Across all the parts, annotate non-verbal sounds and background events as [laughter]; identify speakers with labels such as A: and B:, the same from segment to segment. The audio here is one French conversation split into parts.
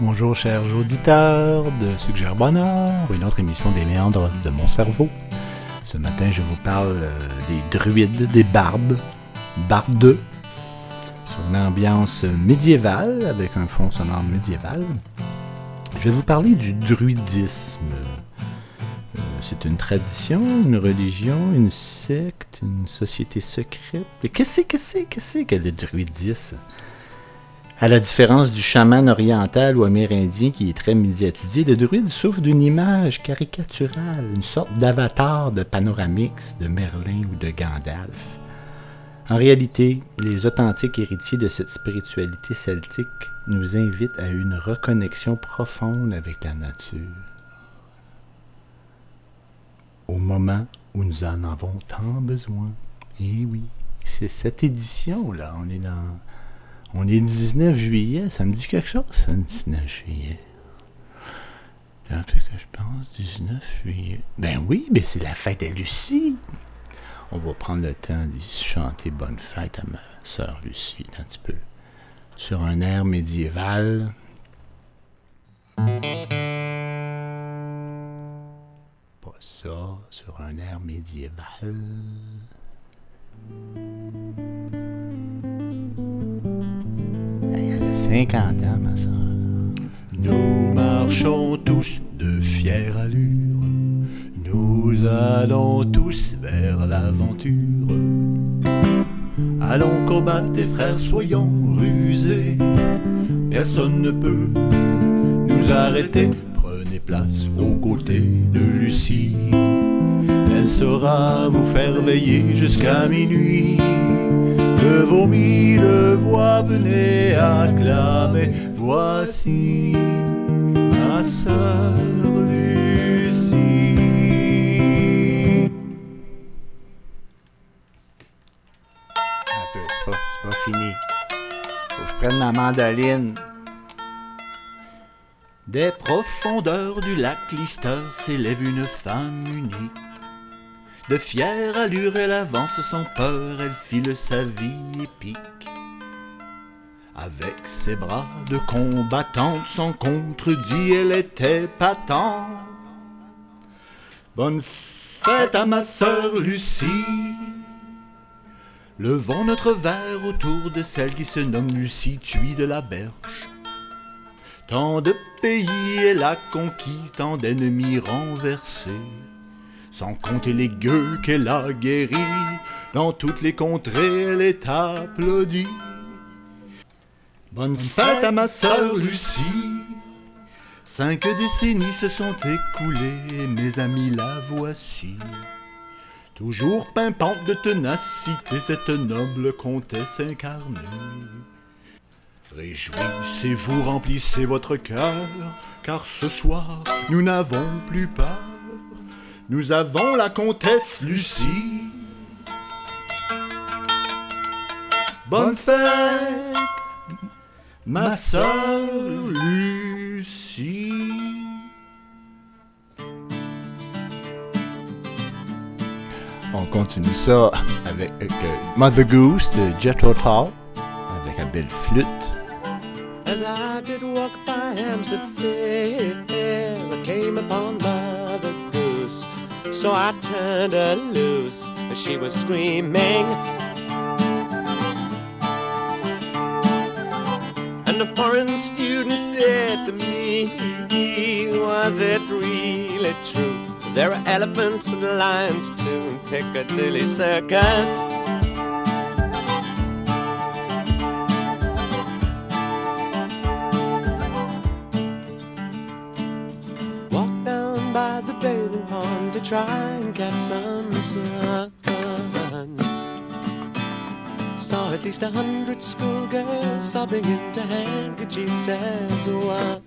A: Bonjour chers auditeurs de Suggère Bonheur, une autre émission des méandres de mon cerveau. Ce matin, je vous parle euh, des druides, des barbes, bardes, sur une ambiance médiévale, avec un fond sonore médiéval. Je vais vous parler du druidisme. Euh, C'est une tradition, une religion, une secte, une société secrète. Mais qu'est-ce que c'est, que le druidisme? À la différence du chaman oriental ou amérindien qui est très médiatisé, le druide souffre d'une image caricaturale, une sorte d'avatar de Panoramix, de Merlin ou de Gandalf. En réalité, les authentiques héritiers de cette spiritualité celtique nous invitent à une reconnexion profonde avec la nature. Au moment où nous en avons tant besoin. Et oui, c'est cette édition-là, on est dans on est 19 juillet, ça me dit quelque chose, ça, le 19 juillet. Peu que je pense, 19 juillet? Ben oui, ben c'est la fête à Lucie. On va prendre le temps d'y chanter bonne fête à ma sœur Lucie un petit peu. Sur un air médiéval. Pas ça, sur un air médiéval. Elle a 50 ans, ma soeur.
B: Nous marchons tous de fière allure, nous allons tous vers l'aventure. Allons combattre des frères, soyons rusés, personne ne peut nous arrêter. Prenez place aux côtés de Lucie, elle saura vous faire veiller jusqu'à minuit. De vos mille voix venez acclamer, voici ma sœur Des profondeurs du lac Lister s'élève une femme unique. De fière allure, elle avance sans peur, elle file sa vie épique. Avec ses bras de combattante sans contredit, elle était patente. Bonne fête à ma sœur Lucie. Levons notre verre autour de celle qui se nomme Lucie, tuie de la berge. Tant de pays elle a conquis, tant d'ennemis renversés. Sans compter les gueux qu'elle a guéris, dans toutes les contrées elle est applaudie. Bonne fête à ma sœur Lucie. Cinq décennies se sont écoulées, mes amis la voici. Toujours pimpante de ténacité, cette noble comtesse incarnée. Réjouissez-vous, remplissez votre cœur, car ce soir nous n'avons plus peur. Nous avons la comtesse Lucie. Bonne fête, ma sœur Lucie.
A: On continue ça avec euh, Mother Goose de Jethro Tull, avec la belle flûte.
C: As I did walk by Hampstead Fair, I came upon Mother Goose. So I turned her loose as she was screaming. And a foreign student said to me, Was it really true? There are elephants and lions too in Piccadilly Circus. Walk down by the bathing pond to try and catch some sun. Saw at least a hundred schoolgirls sobbing into handkerchiefs as one.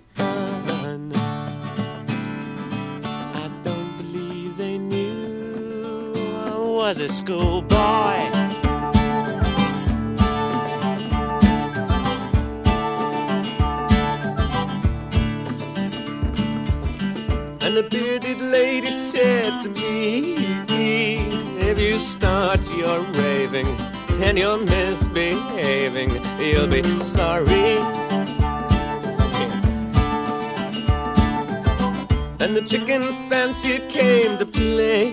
C: was a schoolboy. And the bearded lady said to me, If you start your raving and you're misbehaving, you'll be sorry. And the chicken fancy came to play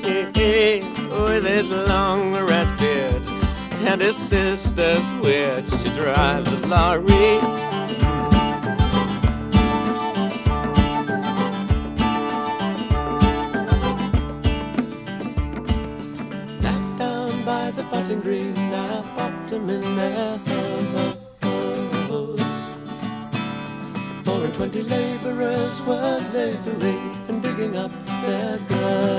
C: with his long red beard and his sister's witch. She drives a lorry. Left down by the potting green, I popped him in house. Four and twenty laborers were laboring up their ground.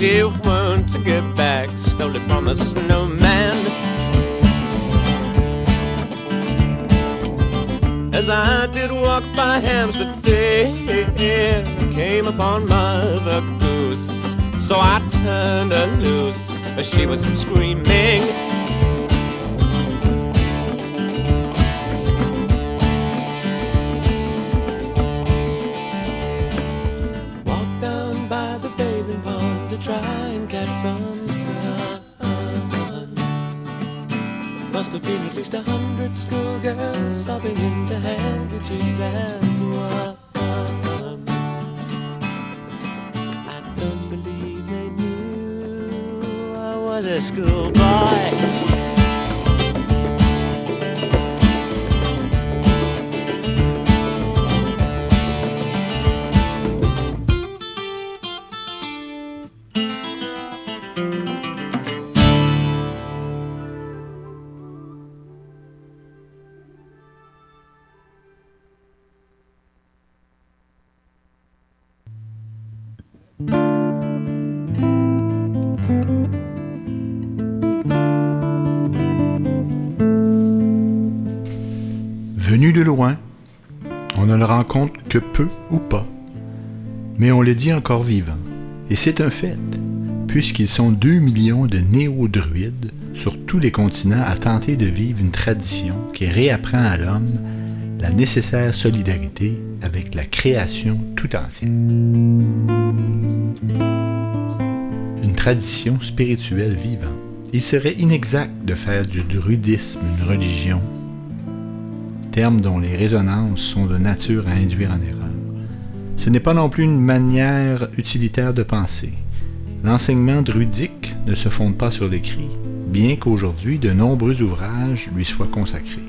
C: Which he won't get back. Stole it from a snowman. As I did walk by Hampstead Fair, came upon Mother Goose. So I turned her loose as she was screaming.
A: Peu ou pas, mais on le dit encore vivant. Et c'est un fait, puisqu'ils sont 2 millions de néo-druides sur tous les continents à tenter de vivre une tradition qui réapprend à l'homme la nécessaire solidarité avec la création tout entière. Une tradition spirituelle vivante. Il serait inexact de faire du druidisme une religion termes dont les résonances sont de nature à induire en erreur. Ce n'est pas non plus une manière utilitaire de penser. L'enseignement druidique ne se fonde pas sur l'écrit, bien qu'aujourd'hui de nombreux ouvrages lui soient consacrés.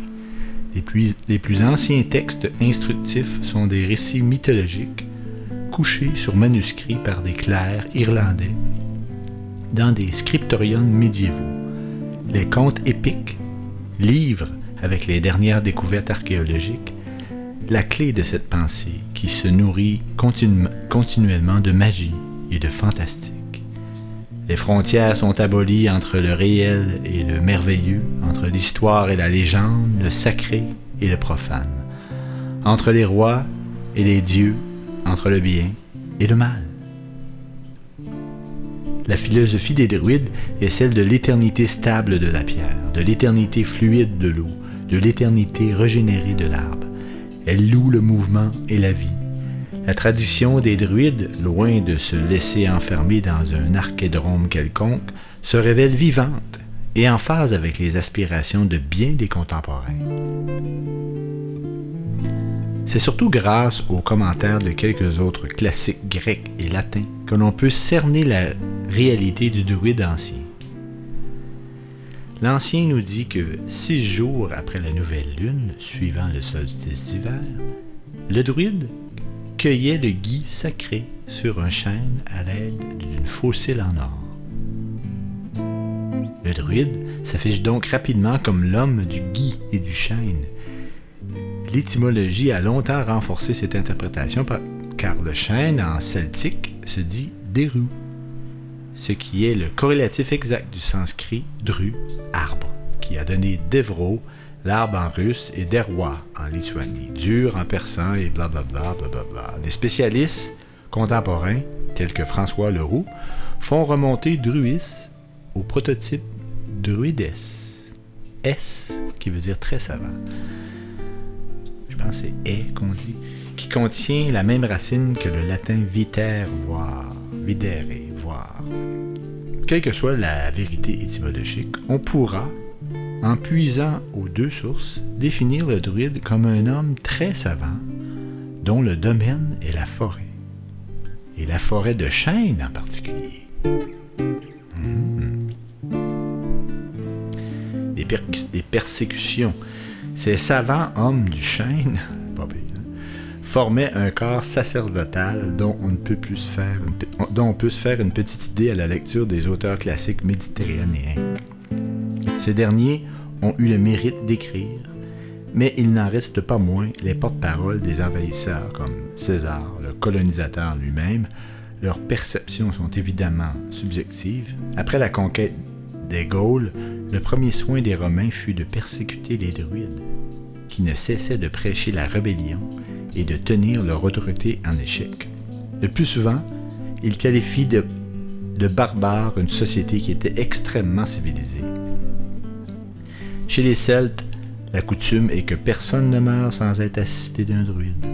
A: Les plus, les plus anciens textes instructifs sont des récits mythologiques couchés sur manuscrits par des clercs irlandais dans des scriptoriums médiévaux. Les contes épiques, livres avec les dernières découvertes archéologiques, la clé de cette pensée qui se nourrit continu- continuellement de magie et de fantastique. Les frontières sont abolies entre le réel et le merveilleux, entre l'histoire et la légende, le sacré et le profane, entre les rois et les dieux, entre le bien et le mal. La philosophie des druides est celle de l'éternité stable de la pierre, de l'éternité fluide de l'eau, de l'éternité régénérée de l'arbre. Elle loue le mouvement et la vie. La tradition des druides, loin de se laisser enfermer dans un archédrome quelconque, se révèle vivante et en phase avec les aspirations de bien des contemporains. C'est surtout grâce aux commentaires de quelques autres classiques grecs et latins que l'on peut cerner la réalité du druide ancien. L'Ancien nous dit que six jours après la nouvelle lune, suivant le solstice d'hiver, le druide cueillait le gui sacré sur un chêne à l'aide d'une fossile en or. Le druide s'affiche donc rapidement comme l'homme du gui et du chêne. L'étymologie a longtemps renforcé cette interprétation car le chêne en celtique se dit deru, ce qui est le corrélatif exact du sanskrit dru, arbre, qui a donné devro, l'arbre en russe, et derwa en Lituanie, dur en persan et blablabla. Bla, Les spécialistes contemporains, tels que François Leroux, font remonter druis au prototype druides, S, qui veut dire très savant. Je pense que c'est est qu'on dit, qui contient la même racine que le latin viter, voir, videre, Quelle que soit la vérité étymologique, on pourra, en puisant aux deux sources, définir le druide comme un homme très savant dont le domaine est la forêt, et la forêt de chêne en particulier. des persécutions. Ces savants hommes du chêne, hein, formaient un corps sacerdotal dont on, ne peut plus se faire une, dont on peut se faire une petite idée à la lecture des auteurs classiques méditerranéens. Ces derniers ont eu le mérite d'écrire, mais il n'en reste pas moins les porte-paroles des envahisseurs comme César, le colonisateur lui-même. Leurs perceptions sont évidemment subjectives. Après la conquête des Gaules, le premier soin des Romains fut de persécuter les druides, qui ne cessaient de prêcher la rébellion et de tenir leur autorité en échec. Le plus souvent, ils qualifient de, de barbare une société qui était extrêmement civilisée. Chez les Celtes, la coutume est que personne ne meurt sans être assisté d'un druide.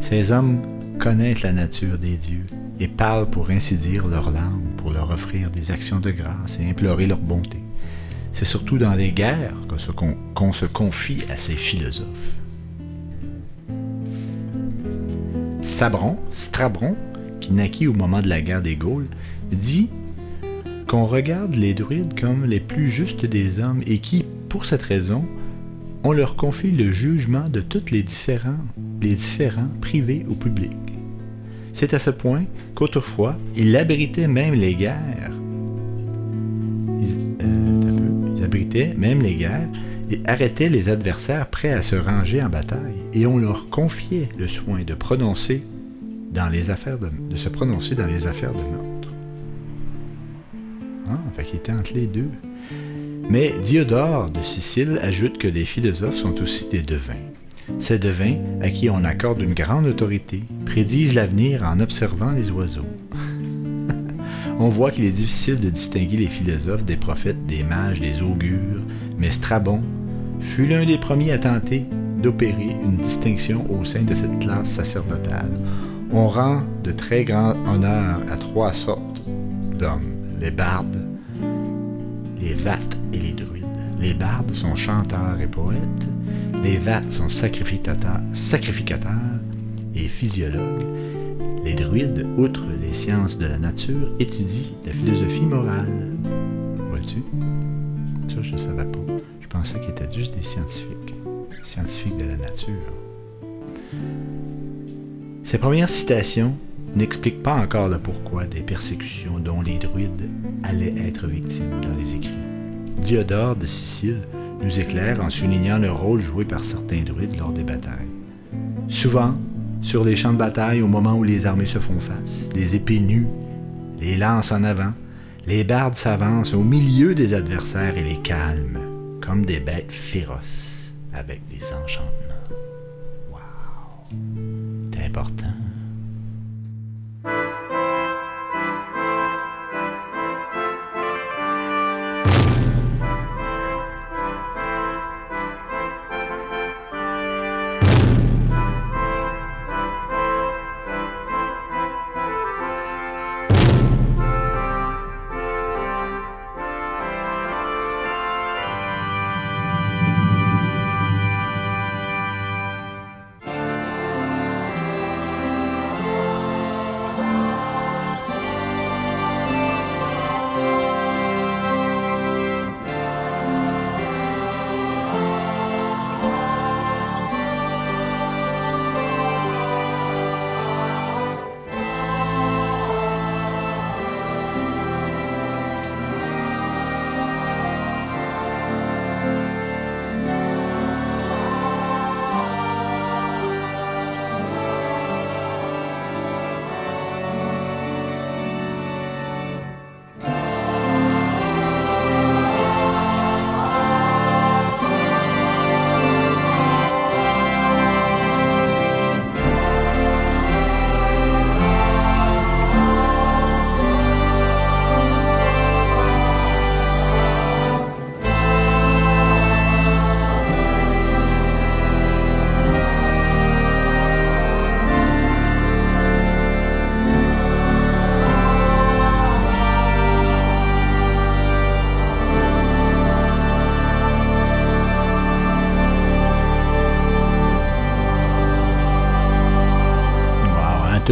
A: Ces hommes connaissent la nature des dieux et parlent pour ainsi dire leur langue pour leur offrir des actions de grâce et implorer leur bonté. C'est surtout dans les guerres qu'on se confie à ces philosophes. Sabron, Strabron, qui naquit au moment de la guerre des Gaules, dit qu'on regarde les druides comme les plus justes des hommes et qui, pour cette raison, on leur confie le jugement de tous les différents, les différents privés ou publics. C'est à ce point qu'autrefois, ils abritaient même les guerres. Abritait même les guerres et arrêtait les adversaires prêts à se ranger en bataille, et on leur confiait le soin de prononcer dans les affaires de, se prononcer dans les affaires de meurtre. Ah, fait était entre les deux. Mais Diodore de Sicile ajoute que les philosophes sont aussi des devins. Ces devins, à qui on accorde une grande autorité, prédisent l'avenir en observant les oiseaux [laughs] on voit qu'il est difficile de distinguer les philosophes des prophètes, des mages, des augures, mais Strabon fut l'un des premiers à tenter d'opérer une distinction au sein de cette classe sacerdotale. On rend de très grands honneurs à trois sortes d'hommes, les bardes, les vates et les druides. Les bardes sont chanteurs et poètes, les vates sont sacrificateurs, et physiologues, les druides, outre les sciences de la nature, étudient la philosophie morale. Vois-tu? Ça, je ne savais pas. Pensais qu'ils étaient juste des scientifiques. Scientifiques de la nature. Ces premières citations n'expliquent pas encore le pourquoi des persécutions dont les druides allaient être victimes dans les écrits. Diodore de Sicile nous éclaire en soulignant le rôle joué par certains druides lors des batailles. Souvent, sur les champs de bataille au moment où les armées se font face, les épées nues, les lances en avant, les bardes s'avancent au milieu des adversaires et les calment, comme des bêtes féroces avec des enchantements.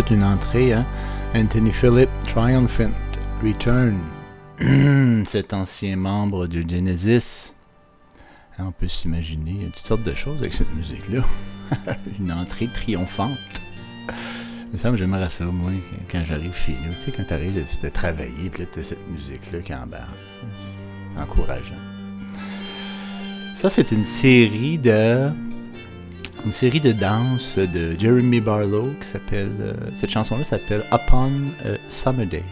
A: Une entrée, hein? Anthony Phillip, Triumphant, Return. [clears throat] Cet ancien membre du Genesis. On peut s'imaginer toutes sortes de choses avec cette musique-là. [laughs] une entrée triomphante. Il me semble que j'aimerais ça, moi, quand j'arrive chez nous. Tu sais, quand tu arrives de, travailler, puis là, tu as cette musique-là qui embarque. C'est encourageant. Ça, c'est une série de. Une série de danse de Jeremy Barlow qui s'appelle. Euh, cette chanson-là s'appelle Upon a Summer Day.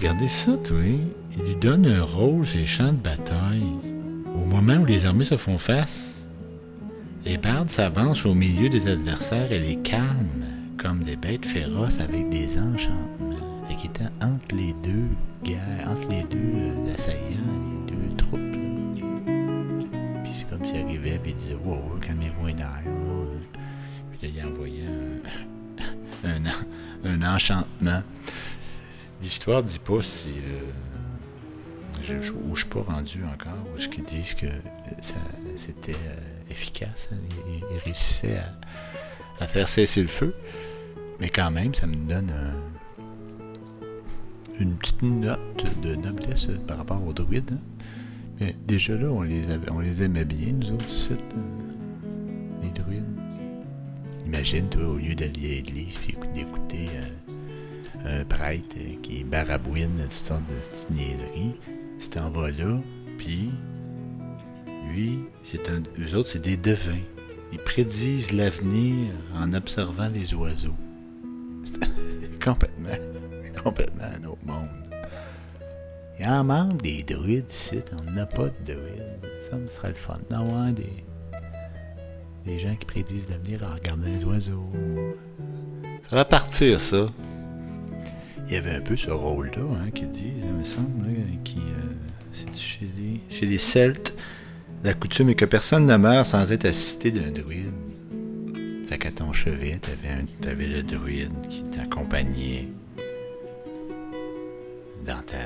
A: Regardez ça, toi. Il lui donne un rôle les champs de bataille. Au moment où les armées se font face, les bardes s'avancent au milieu des adversaires et les calment comme des bêtes féroces avec des enchantements. Dit pas si. Euh, je, je, suis pas rendu encore, où ce qu'ils disent que c'était euh, efficace. Hein, ils, réussissaient à, faire cesser le feu. Mais quand même, ça me donne une petite note de noblesse par rapport aux druides. Hein. Mais déjà là, on les, on les aimait bien, nous autres, euh, les druides. Imagine, toi, au lieu d'aller à l'église et d'écouter un prêtre qui barabouine toutes sortes de niaiseries. Tu t'en vas là, puis lui, c'est un, eux autres, c'est des devins. Ils prédisent l'avenir en observant les oiseaux. C'est [laughs] complètement, complètement un autre monde. Il en manque des druides ici. On n'a pas de druides. Ça me serait le fun d'avoir des, des gens qui prédisent l'avenir en regardant les oiseaux. Ça va partir, ça il y avait un peu ce rôle-là, hein, qui dit, il me semble, qui, euh, chez les, Celtes, la coutume est que personne ne meurt sans être assisté d'un druide. Fait qu'à ton chevet, t'avais, avais le druide qui t'accompagnait dans ta...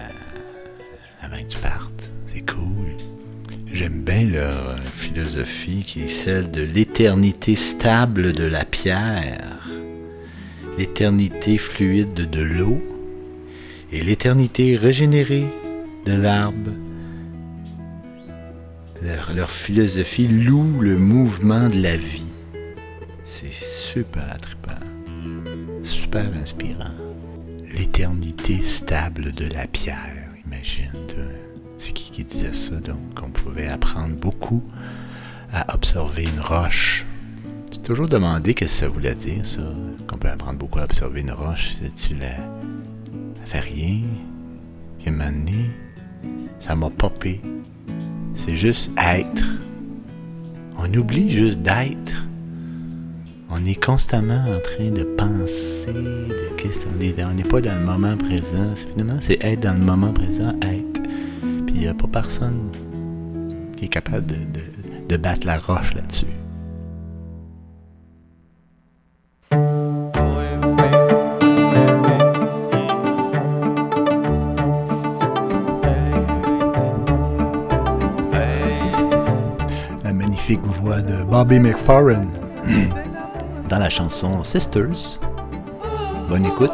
A: avant que tu partes. C'est cool. J'aime bien leur philosophie qui est celle de l'éternité stable de la pierre, l'éternité fluide de l'eau et l'éternité régénérée de l'arbre. Leur, philosophie loue le mouvement de la vie. C'est super trippant, super inspirant. L'éternité stable de la pierre, imagine. C'est qui qui disait ça, donc? On pouvait apprendre beaucoup à observer une roche. J'ai toujours demandé ce que ça voulait dire, ça. Qu'on peut apprendre beaucoup à observer une roche. C'est-tu la... Elle fait rien. Puis un ça m'a popé. C'est juste être. On oublie juste d'être. On est constamment en train de penser, de questionner. On n'est pas dans le moment présent. Finalement, c'est être dans le moment présent, être. Puis il n'y a pas personne qui est capable de battre la roche là-dessus. De Bobby McFarren dans la chanson Sisters. Bonne écoute.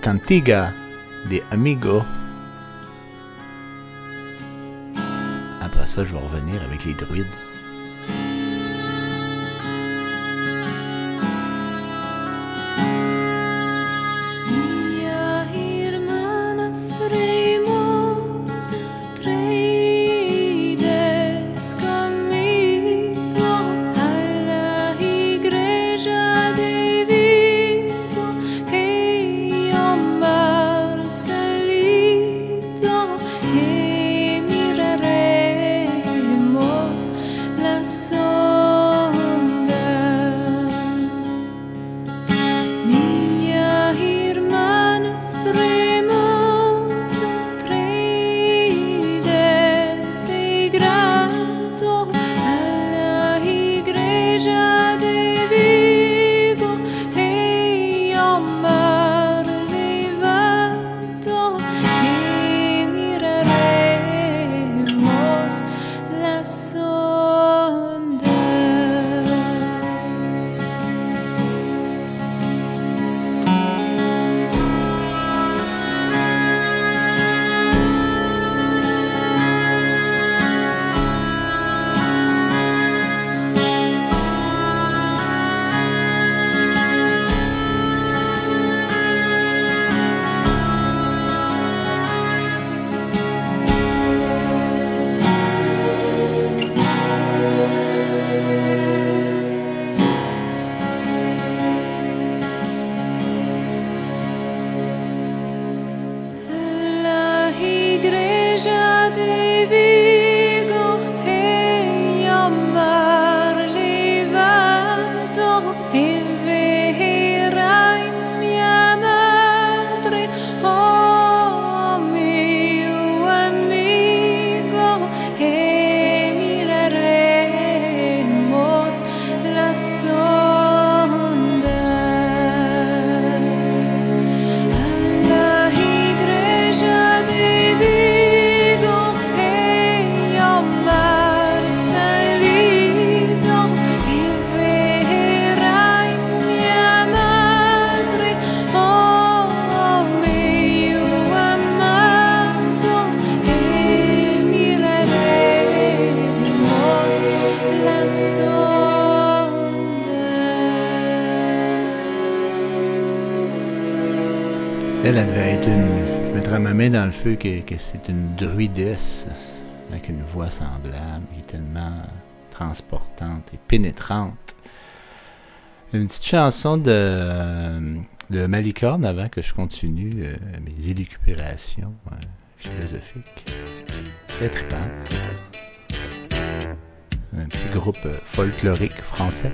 A: Cantiga des Amigos. Après ça, je vais revenir avec les druides. Que c'est une druidesse avec une voix semblable qui est tellement transportante et pénétrante. Une petite chanson de, de Malicorne avant que je continue euh, mes élucubrations euh, philosophiques. Très trippant. Un petit groupe euh, folklorique français.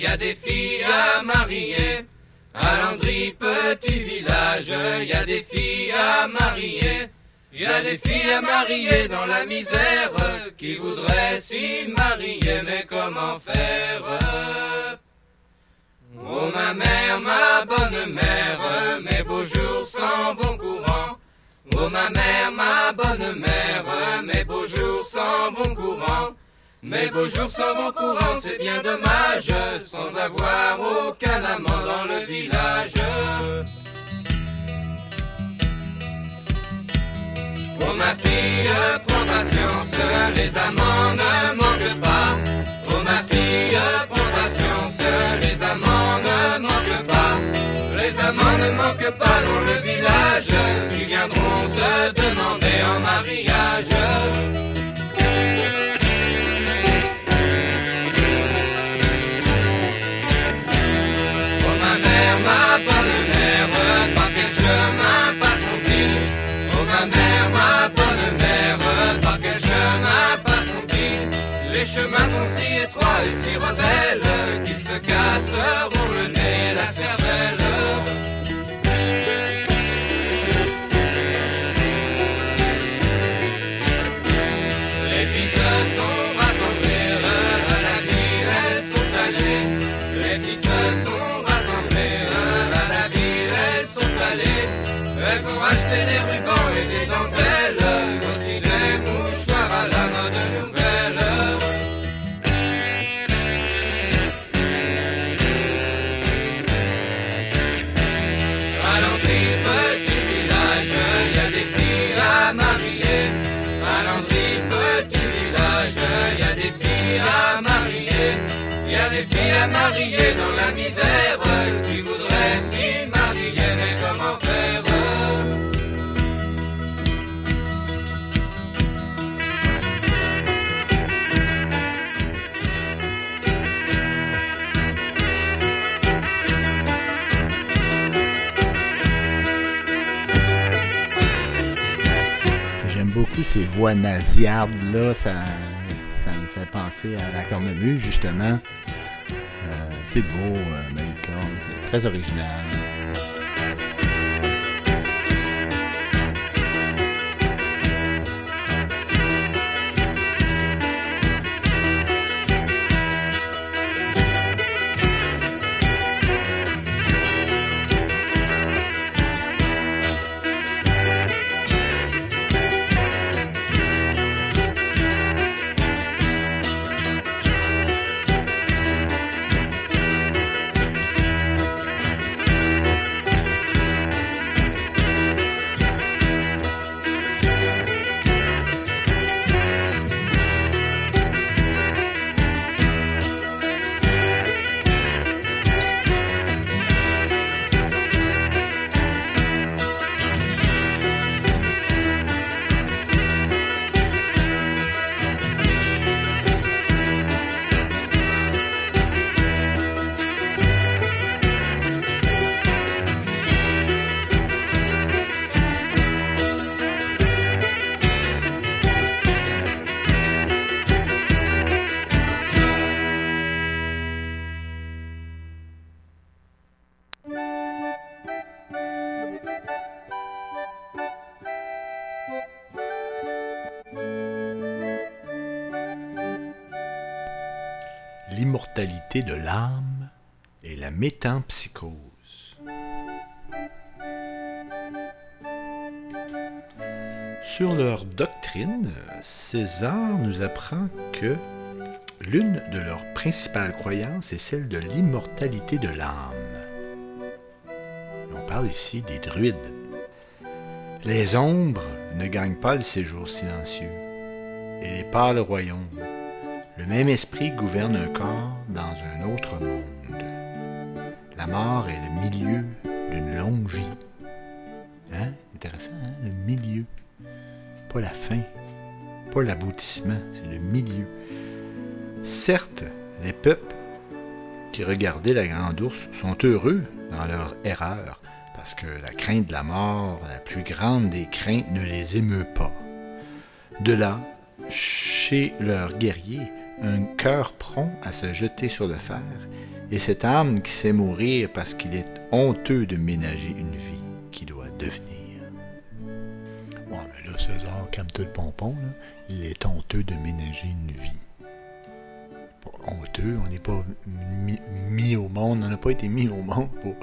D: Y a des filles à marier. À Landry, petit village, il y a des filles à marier. Il y a des filles à marier dans la misère qui voudraient s'y marier, mais comment faire? Oh ma mère, ma bonne mère, mes beaux jours s'en vont courant. Oh ma mère, ma bonne mère, mes beaux jours s'en vont courant. Mes beaux jours s'en vont courant, c'est bien dommage, sans avoir aucun amant dans le village. Oh ma fille, prends patience, les amants ne manquent pas. Oh ma fille, prends patience, les amants ne manquent pas. Les amants ne manquent pas dans le village, qui viendront te demander en mariage. Chemins sont si étroits et si rebelles qu'ils se casseront le nez la cervelle. Les filles se sont rassemblées, à la ville elles sont allées. Les filles se sont rassemblées, à la ville elles sont allées. Elles ont acheté des rubans et des dentelles,
A: ces voix nasillardes-là. Ça, ça me fait penser à la cornemuse, justement. Euh, c'est beau, euh, Malicorne. C'est très original. Métampsychose. Sur leur doctrine, César nous apprend que l'une de leurs principales croyances est celle de l'immortalité de l'âme. On parle ici des druides. Les ombres ne gagnent pas le séjour silencieux, et les pâles royaumes,
B: Le même esprit gouverne un corps dans un autre monde. La mort est le milieu d'une longue vie. Hein? Intéressant, hein? Le milieu. Pas la fin, pas l'aboutissement, c'est le milieu. Certes, les peuples qui regardaient la grande ours sont heureux dans leur erreur, parce que la crainte de la mort, la plus grande des craintes, ne les émeut pas. De là, chez leurs guerriers, un cœur prompt à se jeter sur le fer, et cette âme qui sait mourir parce qu'il est honteux de ménager une vie qui doit devenir.
A: Ouais, mais là, César, calme tout le pompon, là. il est honteux de ménager une vie. Pas honteux, on n'est pas mis, mis au monde, on n'a pas été mis au monde pour,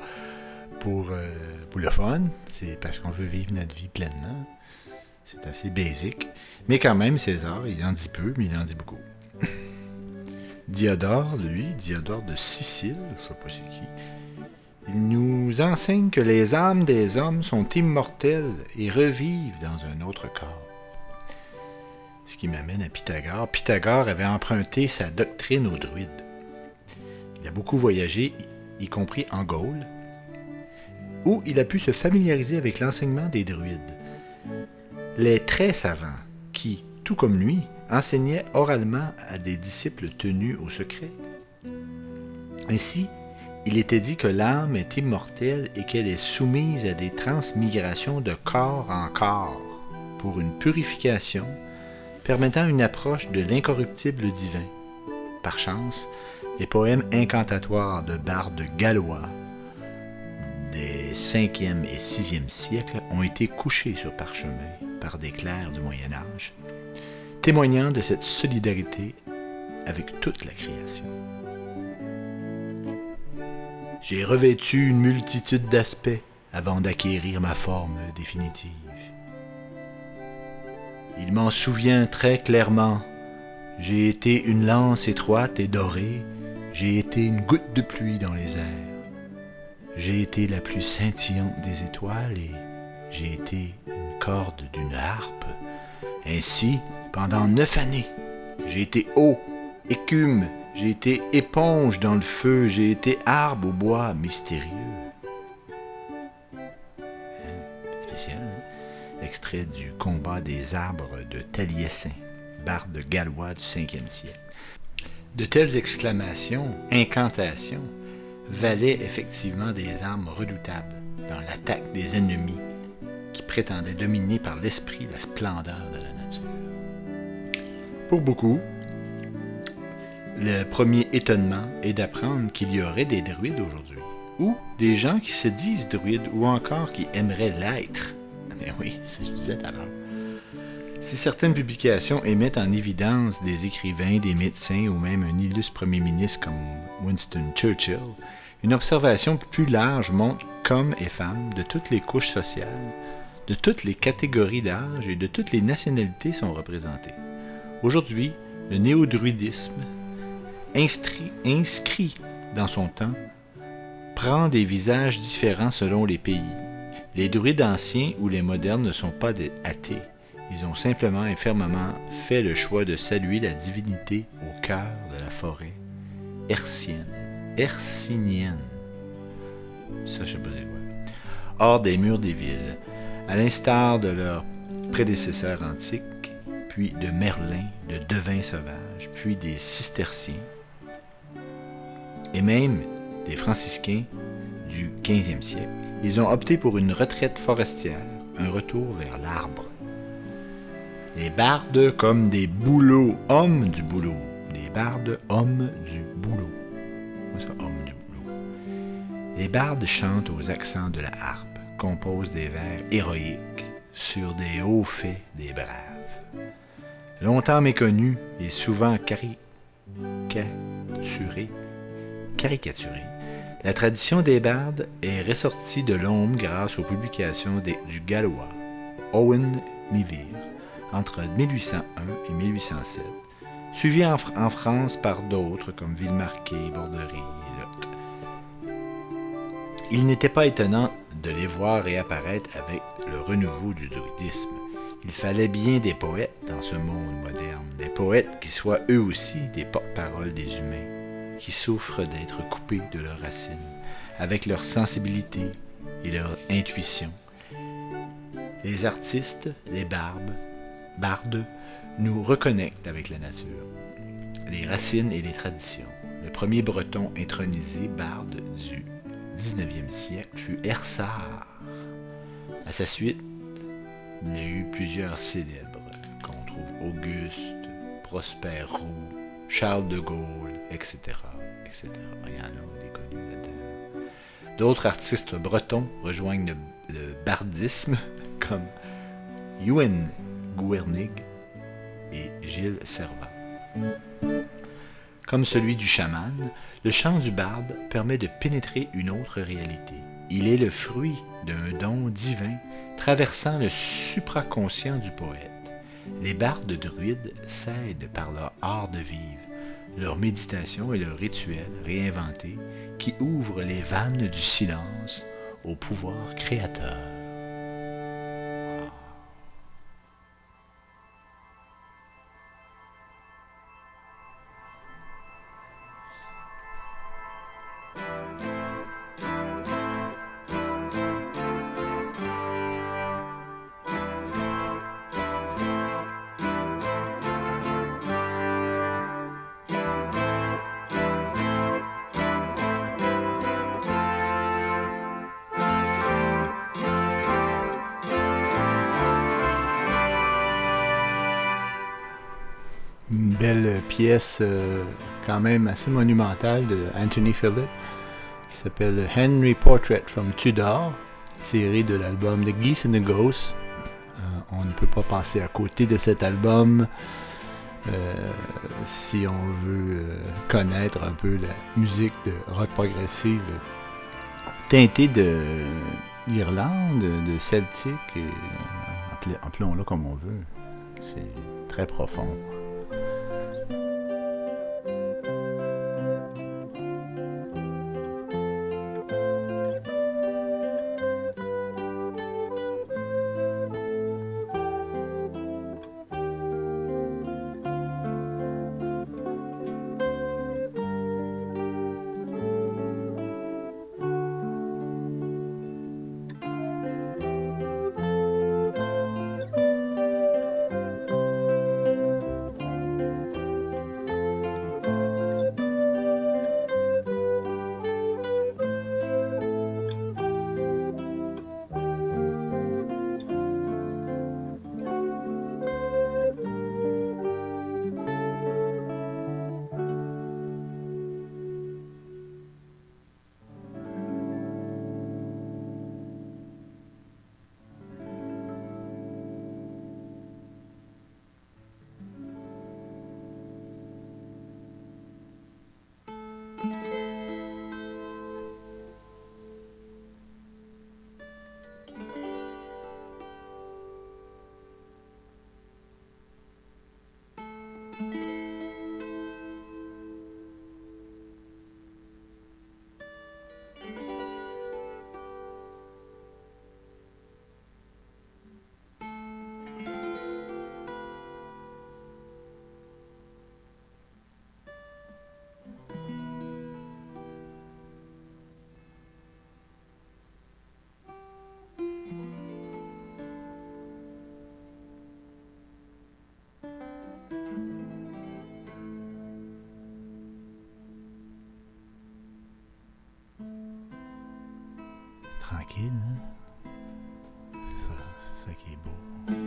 A: pour, euh, pour le fun, c'est parce qu'on veut vivre notre vie pleinement. C'est assez basique. Mais quand même, César, il en dit peu, mais il en dit beaucoup. Diodore, lui, Diodore de Sicile, je sais pas c'est qui, il nous enseigne que les âmes des hommes sont immortelles et revivent dans un autre corps. Ce qui m'amène à Pythagore. Pythagore avait emprunté sa doctrine aux druides. Il a beaucoup voyagé, y compris en Gaule, où il a pu se familiariser avec l'enseignement des druides. Les très savants, qui, tout comme lui, enseignaient oralement à des disciples tenus au secret. Ainsi, il était dit que l'âme est immortelle et qu'elle est soumise à des transmigrations de corps en corps pour une purification permettant une approche de l'incorruptible divin. Par chance, les poèmes incantatoires de bardes gallois des 5e et 6e siècles ont été couchés sur parchemin par des clercs du Moyen Âge, témoignant de cette solidarité avec toute la création. J'ai revêtu une multitude d'aspects avant d'acquérir ma forme définitive. Il m'en souvient très clairement. J'ai été une lance étroite et dorée, j'ai été une goutte de pluie dans les airs. J'ai été la plus scintillante des étoiles et j'ai été une corde d'une harpe. Ainsi, pendant neuf années, j'ai été eau, écume, j'ai été éponge dans le feu, j'ai été arbre au bois mystérieux. Hein, Spécial, hein? Extrait du combat des arbres de Taliesin, barde gallois du 5e siècle. De telles exclamations, incantations, valaient effectivement des armes redoutables dans l'attaque des ennemis qui prétendaient dominer par l'esprit la splendeur de la nature. Pour beaucoup, le premier étonnement est d'apprendre qu'il y aurait des druides aujourd'hui, ou des gens qui se disent druides, ou encore qui aimeraient l'être. Mais oui, c'est ce que je disais tout. Si certaines publications émettent en évidence des écrivains, des médecins ou même un illustre premier ministre comme Winston Churchill, une observation plus large montre qu'hommes et femmes de toutes les couches sociales, de toutes les catégories d'âge et de toutes les nationalités sont représentés. Aujourd'hui, le néo-druidisme, inscrit, dans son temps, prend des visages différents selon les pays. Les druides anciens ou les modernes ne sont pas des athées. Ils ont simplement et fermement fait le choix de saluer la divinité au cœur de la forêt hercienne, hercinienne. Hors des murs des villes, à l'instar de leurs prédécesseurs antiques, puis de Merlin, de Devin sauvage, puis des cisterciens, et même des franciscains du 15e siècle. Ils ont opté pour une retraite forestière, un retour vers l'arbre. Les bardes comme des bouleaux, hommes du boulot. Les bardes, hommes du boulot. Hommes du boulot. Les bardes chantent aux accents de la harpe, composent des vers héroïques sur des hauts faits des braves. Longtemps méconnus et souvent caricaturés, la tradition des bardes est ressortie de l'ombre grâce aux publications du gallois Owen Mivir entre 1801 et 1807, suivi en, Fr- en France par d'autres comme Villemarqué, Borderie et Lot. Il n'était pas étonnant de les voir réapparaître avec le renouveau du druidisme. Il fallait bien des poètes dans ce monde moderne, des poètes qui soient eux aussi des porte-paroles des humains, qui souffrent d'être coupés de leurs racines, avec leur sensibilité et leur intuition. Les artistes, les barbes, bardes, nous reconnectent avec la nature, les racines et les traditions. Le premier breton intronisé barde du 19e siècle fut Ersard. À sa suite, il y a eu plusieurs célèbres qu'on trouve Auguste, Prosper Roux, Charles de Gaulle, etc. etc. Il y en a des connus. D'autres artistes bretons rejoignent le, le bardisme [laughs] comme Ewan Guernig et Gilles Servat. Comme celui du chaman, le chant du barde permet de pénétrer une autre réalité. Il est le fruit d'un don divin traversant le supraconscient du poète. Les bardes druides cèdent par leur art de vivre, leur méditation et leur rituel réinventés qui ouvrent les vannes du silence au pouvoir créateur.
E: Euh, quand même assez monumentale de Anthony Phillip qui s'appelle Henry Portrait from Tudor, tiré de l'album The Geese and the Ghosts. Euh, on ne peut pas passer à côté de cet album euh, si on veut connaître un peu la musique de rock progressive teintée de d'Irlande, de celtique, et, appelons-le comme on veut. C'est très profond. Tranquille. Hein? C'est ça, c'est ça qui est beau.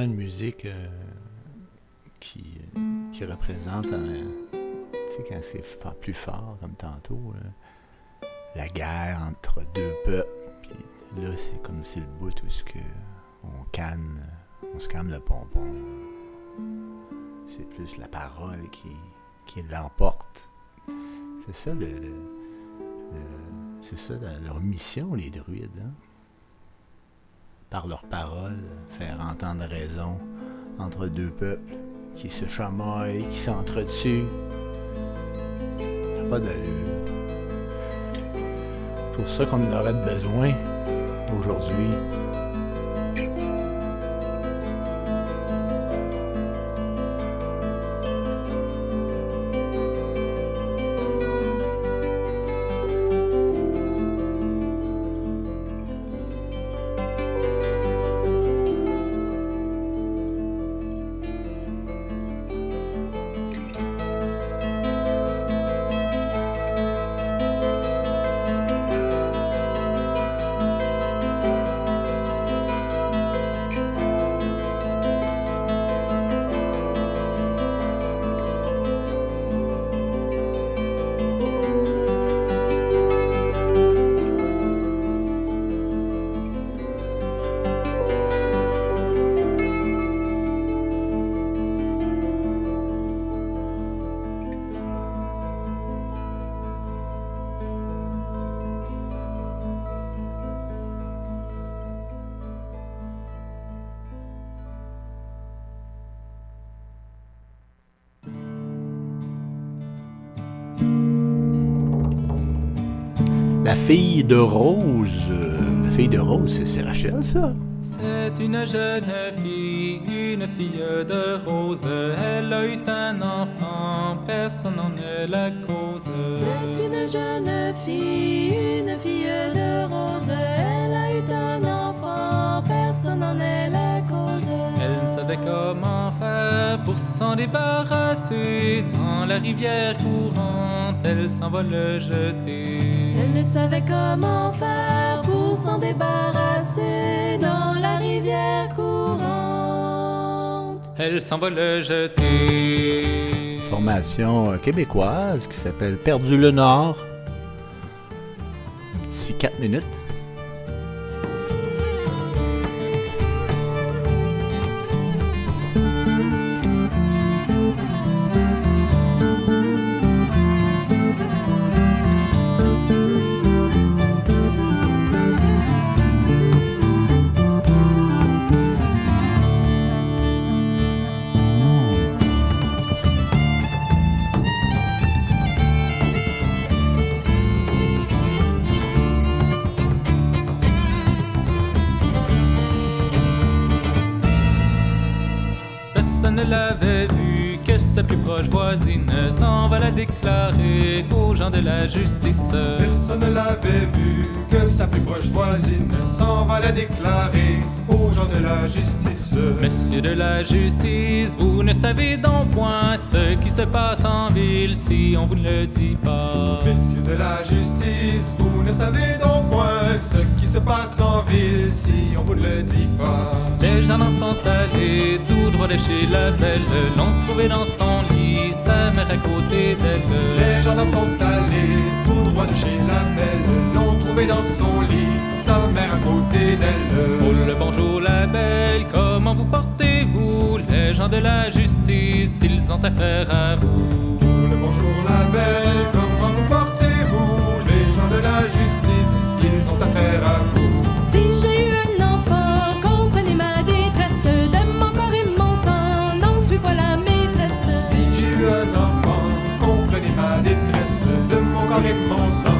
A: Vraiment une musique euh, qui, euh, qui représente, tu sais, quand c'est plus fort, comme tantôt, la guerre entre deux peuples. Là, c'est comme c'est le bout où que on calme, on se calme le pompon. C'est plus la parole qui, qui l'emporte. C'est ça le, ça leur mission, les druides. hein. Par leurs paroles, faire entendre raison entre deux peuples qui se chamaillent, qui s'entretuent. Pas d'allure. Pour ça qu'on en aurait besoin aujourd'hui. De Rose. euh, la fille de Rose, c'est- Rachel, ça?
F: C'est une jeune fille, une fille de rose. Elle a eu un enfant, personne n'en est la cause.
G: C'est une jeune fille, une fille de rose. Elle a eu un enfant, personne n'en est la cause.
F: Elle ne savait comment faire pour s'en débarrasser. Dans la rivière courante, elle s'en va le jeter.
G: Savait comment faire pour s'en débarrasser dans la rivière courante.
F: Elle s'en va le jeter.
A: Une formation euh, québécoise qui s'appelle Perdu le Nord. Un petit 4 minutes.
F: Justice.
H: Personne ne l'avait vu, que sa plus proche voisine s'en va la déclarer aux gens de la justice.
F: Monsieur de la justice, vous ne savez donc point ce qui se passe en ville si on vous ne le dit pas.
H: Messieurs de la justice, vous ne savez donc point ce qui se passe en ville si on vous ne le dit pas.
F: Les gendarmes sont allés tout droit de chez la belle, l'ont trouvé dans son lit, sa mère à côté d'elle.
H: Les gendarmes sont allés tout droit de chez la belle, l'ont trouvé dans son lit, sa mère à côté
F: Oh
H: d'elle.
F: le bonjour la belle, comment vous portez-vous? Les gens de la justice, ils ont affaire à vous.
H: Le bonjour la belle, comment vous portez-vous? Les gens de la justice, ils ont affaire à vous.
G: Corps sang,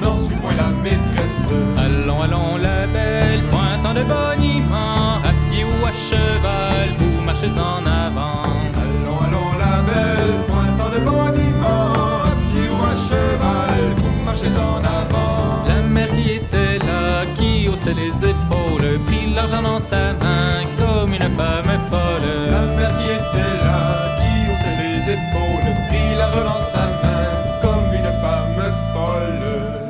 G: n'en suis
H: point la maîtresse.
F: Allons, allons la belle, pointant de boniment, à pied ou à cheval, vous marchez en avant.
H: Allons, allons la belle, pointant de boniment, à pied ou à cheval, vous marchez en avant.
F: La mère qui était là, qui haussait les épaules, prit l'argent dans sa main comme une femme folle.
H: La mère qui était là, qui haussait les épaules, prit l'argent dans sa main,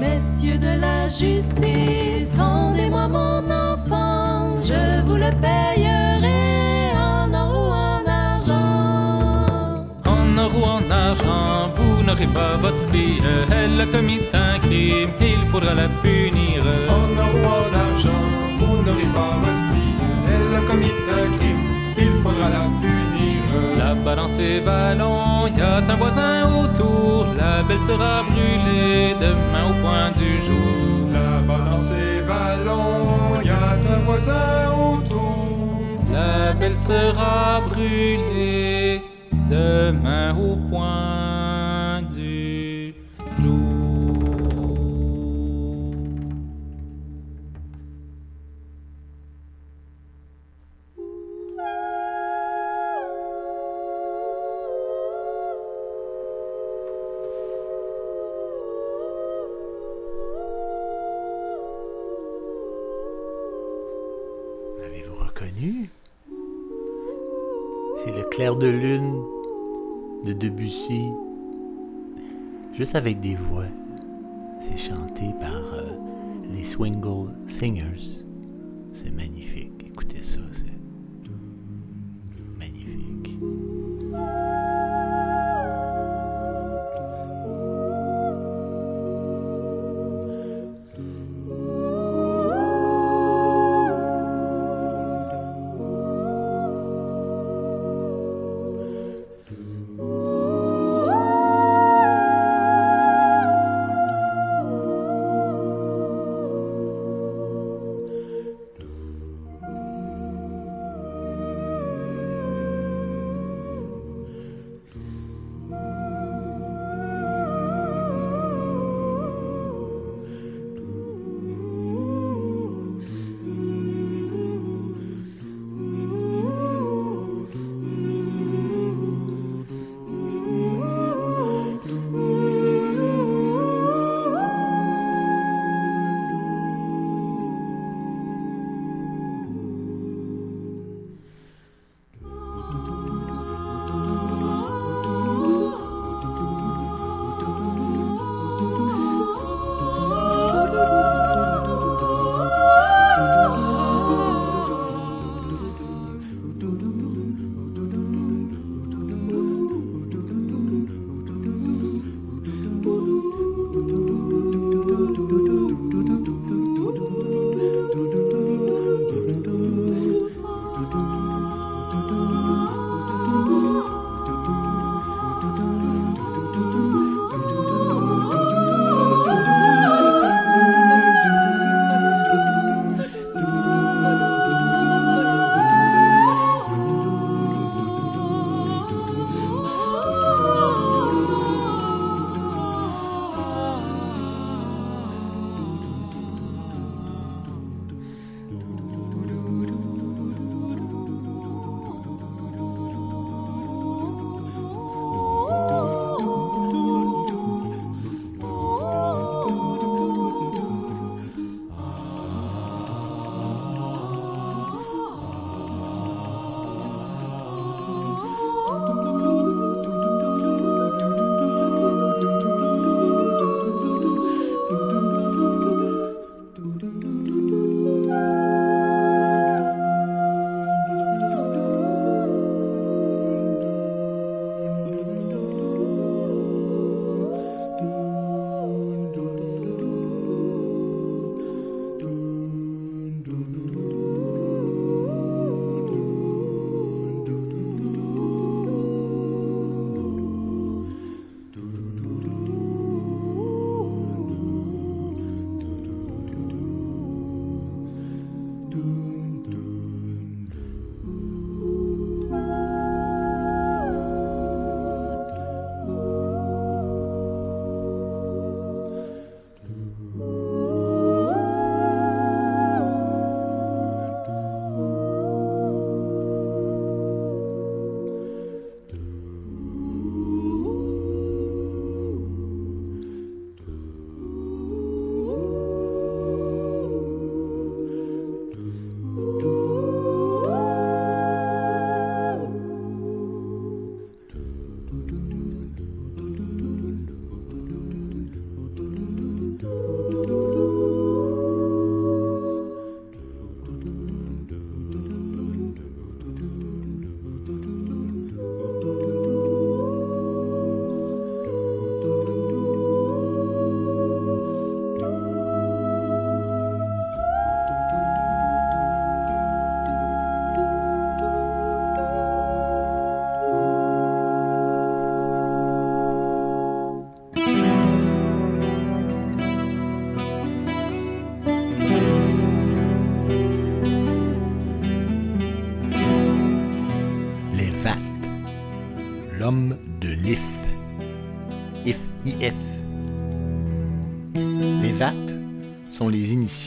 G: Messieurs de la justice, rendez-moi mon enfant, je vous le payerai
F: en
G: or ou en argent.
F: En or ou en argent, vous n'aurez pas votre fille, elle a commis un crime, il faudra la punir.
H: En or ou en argent, vous n'aurez pas votre fille, elle a commis un crime, il faudra la punir.
F: La balance est vallon, y a un voisin ou la belle sera brûlée demain au point du jour.
H: Là-bas dans ces vallons, y a un voisin autour.
F: La belle sera brûlée demain au point
A: de lune de Debussy. Juste avec des voix. C'est chanté par euh, les Swingle Singers. C'est magnifique. Écoutez ça,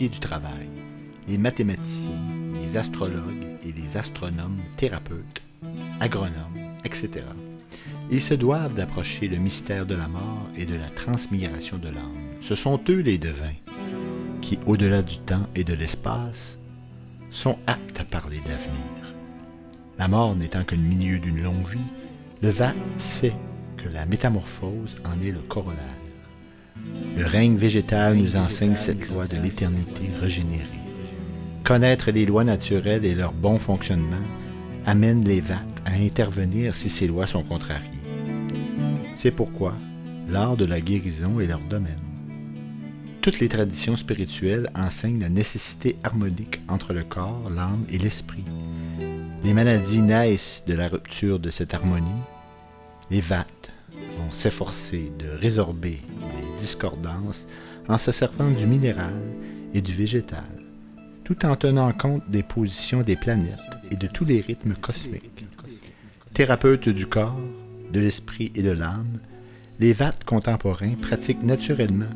A: du travail, les mathématiciens, les astrologues et les astronomes, thérapeutes, agronomes, etc. Ils se doivent d'approcher le mystère de la mort et de la transmigration de l'âme. Ce sont eux les devins qui, au-delà du temps et de l'espace, sont aptes à parler d'avenir. La mort n'étant que le milieu d'une longue vie, le VAT sait que la métamorphose en est le corollaire. Le règne végétal nous enseigne cette loi de l'éternité régénérée. Connaître les lois naturelles et leur bon fonctionnement amène les VAT à intervenir si ces lois sont contrariées. C'est pourquoi l'art de la guérison est leur domaine. Toutes les traditions spirituelles enseignent la nécessité harmonique entre le corps, l'âme et l'esprit. Les maladies naissent de la rupture de cette harmonie. Les VAT vont s'efforcer de résorber discordances en se servant du minéral et du végétal, tout en tenant compte des positions des planètes et de tous les rythmes cosmiques. Thérapeutes du corps, de l'esprit et de l'âme, les VAT contemporains pratiquent naturellement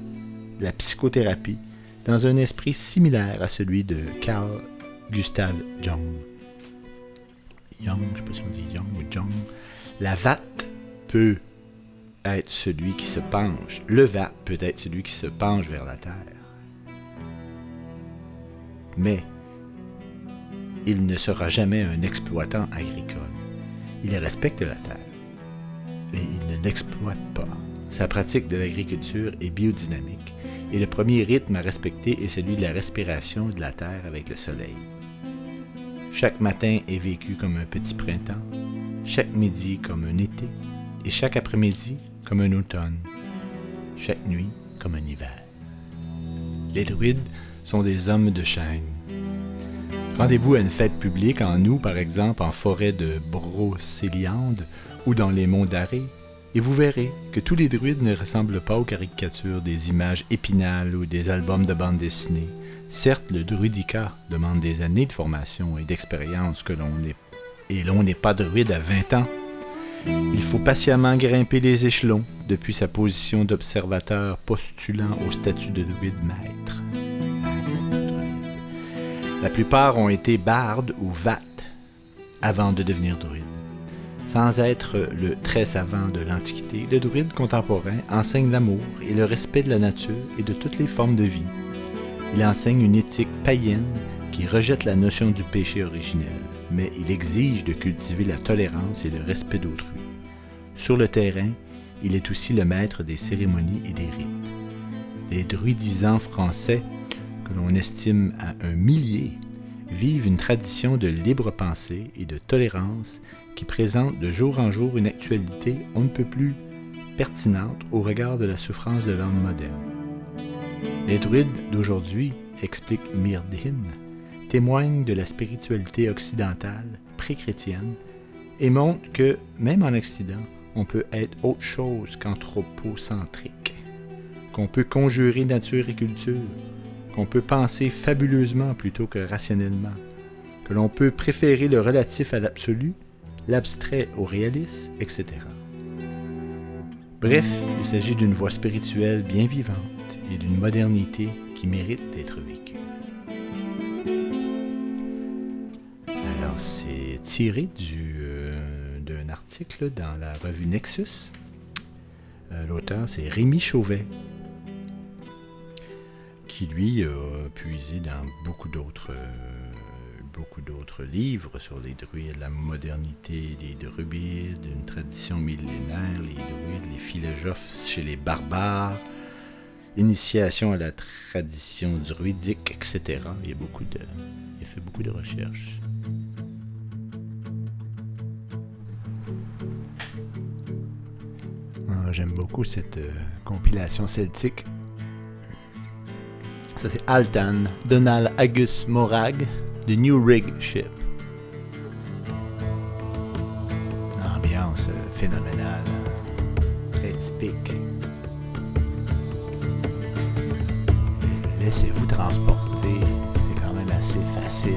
A: la psychothérapie dans un esprit similaire à celui de Carl Gustav Jung. Jung, je ne sais pas si on dit Jung ou Jung. La VAT peut être celui qui se penche, le VAT peut être celui qui se penche vers la terre. Mais il ne sera jamais un exploitant agricole. Il respecte la terre, mais il ne l'exploite pas. Sa pratique de l'agriculture est biodynamique et le premier rythme à respecter est celui de la respiration de la terre avec le soleil. Chaque matin est vécu comme un petit printemps, chaque midi comme un été et chaque après-midi comme un automne, chaque nuit comme un hiver. Les druides sont des hommes de chaîne. Rendez-vous à une fête publique en août, par exemple, en forêt de Brocéliande ou dans les monts d'Arrée, et vous verrez que tous les druides ne ressemblent pas aux caricatures des images épinales ou des albums de bande dessinée. Certes, le druidica demande des années de formation et d'expérience que l'on et l'on n'est pas druide à 20 ans. Il faut patiemment grimper les échelons depuis sa position d'observateur postulant au statut de druide maître. La plupart ont été bardes ou vat avant de devenir druides. Sans être le très savant de l'Antiquité, le druide contemporain enseigne l'amour et le respect de la nature et de toutes les formes de vie. Il enseigne une éthique païenne qui rejette la notion du péché originel, mais il exige de cultiver la tolérance et le respect d'autrui. Sur le terrain, il est aussi le maître des cérémonies et des rites. Les druidisants français, que l'on estime à un millier, vivent une tradition de libre pensée et de tolérance qui présente de jour en jour une actualité on ne peut plus pertinente au regard de la souffrance de l'homme moderne. Les druides d'aujourd'hui, explique Myrdhin, témoignent de la spiritualité occidentale, pré-chrétienne, et montrent que, même en Occident, on peut être autre chose qu'anthropocentrique, qu'on peut conjurer nature et culture, qu'on peut penser fabuleusement plutôt que rationnellement, que l'on peut préférer le relatif à l'absolu, l'abstrait au réaliste, etc. Bref, il s'agit d'une voie spirituelle bien vivante et d'une modernité qui mérite d'être vécue. Tiré euh, d'un article dans la revue Nexus. Euh, l'auteur, c'est Rémi Chauvet, qui lui a puisé dans beaucoup d'autres euh, beaucoup d'autres livres sur les druides, la modernité des druides, une tradition millénaire, les druides, les philosophes chez les barbares, initiation à la tradition druidique, etc. Il, fait beaucoup de recherches. J'aime beaucoup cette euh, compilation celtique. Ça c'est Altan, Donald Agus Morag, The New Rig Ship. Ambiance euh, phénoménale, très typique. Laissez-vous transporter, c'est quand même assez facile.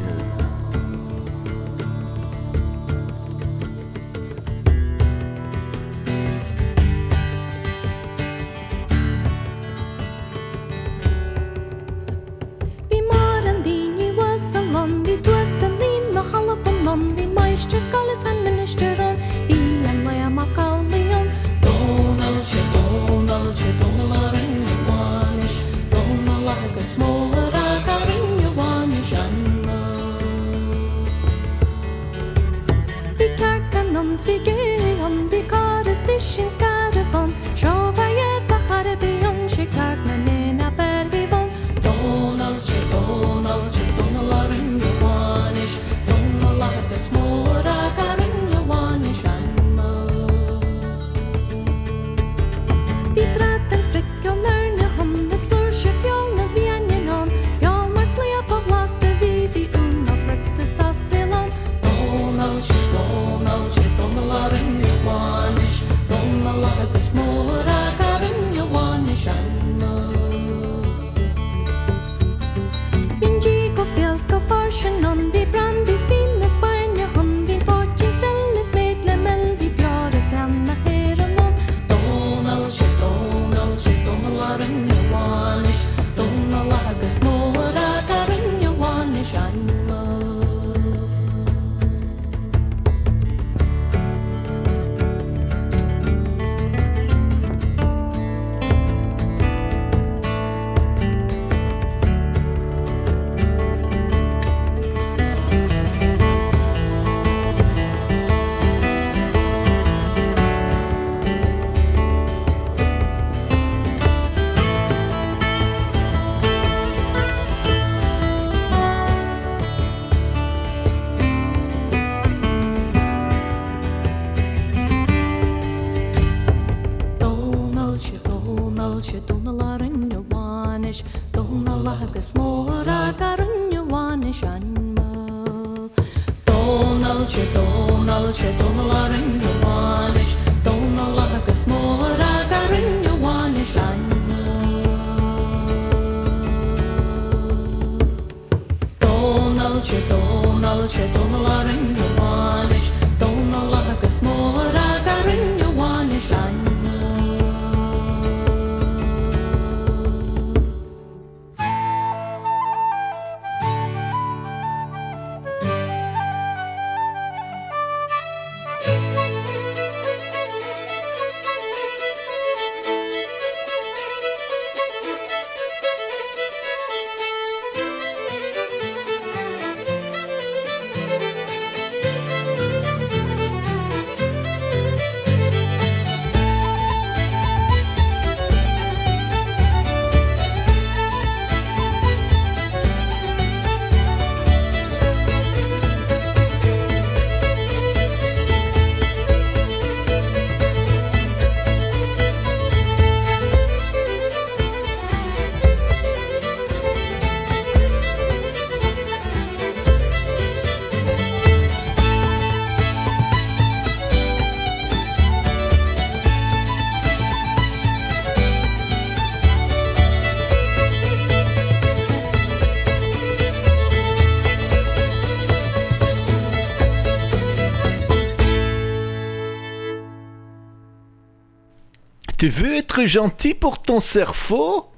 A: Veux être gentil pour ton cerveau?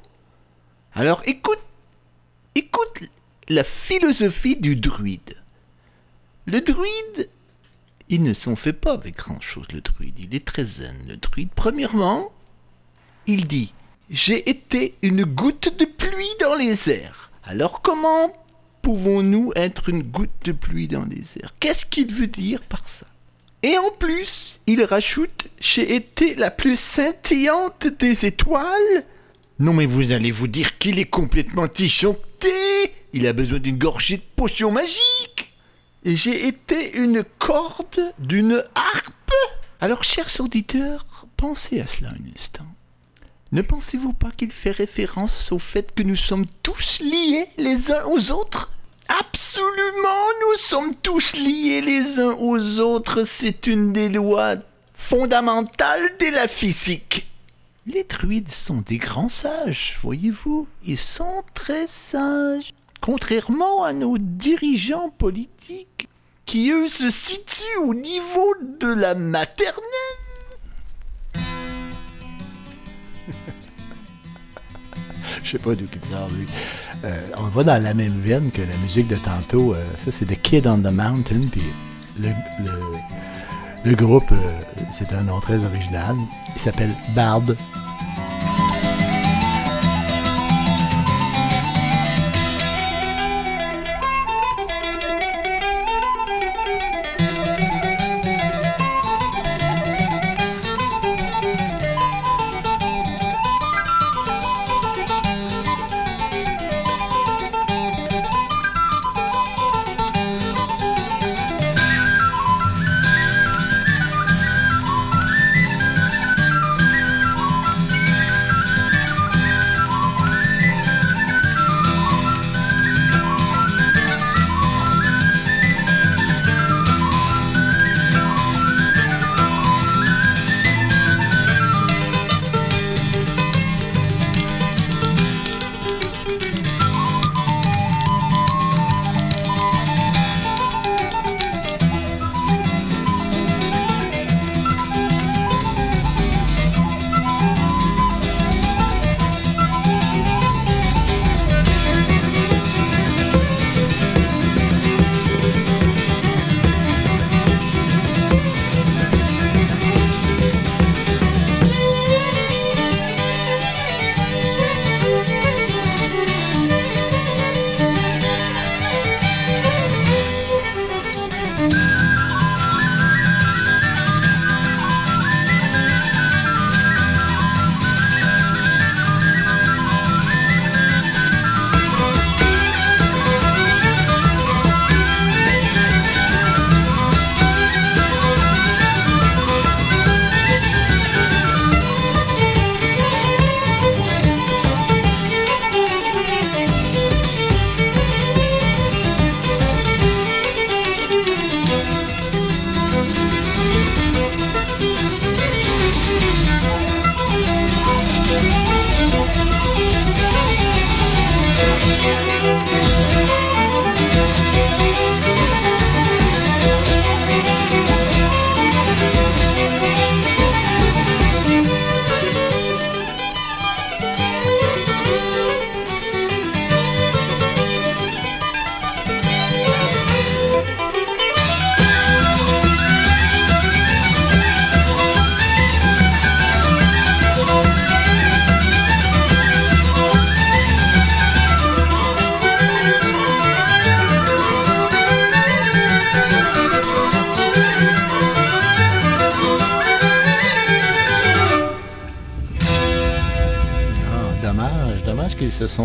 A: Alors écoute, écoute la philosophie du druide. Le druide, il ne s'en fait pas avec grand-chose, le druide. Il est très zen, le druide. Premièrement, il dit J'ai été une goutte de pluie dans les airs. Alors comment pouvons-nous être une goutte de pluie dans les airs? Qu'est-ce qu'il veut dire par ça? Et en plus, il rajoute J'ai été la plus scintillante des étoiles. Non mais vous allez vous dire qu'il est complètement tichonté Il a besoin d'une gorgée de potion magique Et j'ai été une corde d'une harpe. Alors, chers auditeurs, pensez à cela un instant. Ne pensez-vous pas qu'il fait référence au fait que nous sommes tous liés les uns aux autres? Absolument, nous sommes tous liés les uns aux autres. C'est une des lois fondamentales de la physique. Les druides sont des grands sages, voyez-vous. Ils sont très sages. Contrairement à nos dirigeants politiques, qui eux se situent au niveau de la maternelle. [laughs]
I: Je sais pas d'où il sort. Euh, on va dans la même veine que la musique de tantôt. euh, ça, c'est The Kid on the Mountain. Puis le, groupe, euh, c'est un nom très original. Il s'appelle Bard.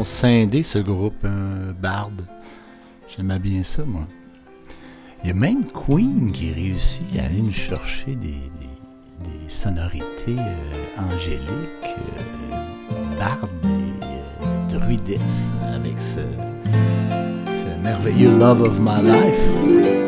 J: Scindés, ce groupe euh, Bard. J'aimais bien ça, moi. Il y a même Queen qui réussit à aller nous chercher des, sonorités euh, angéliques, euh, Bard et euh, avec ce merveilleux Love of My Life.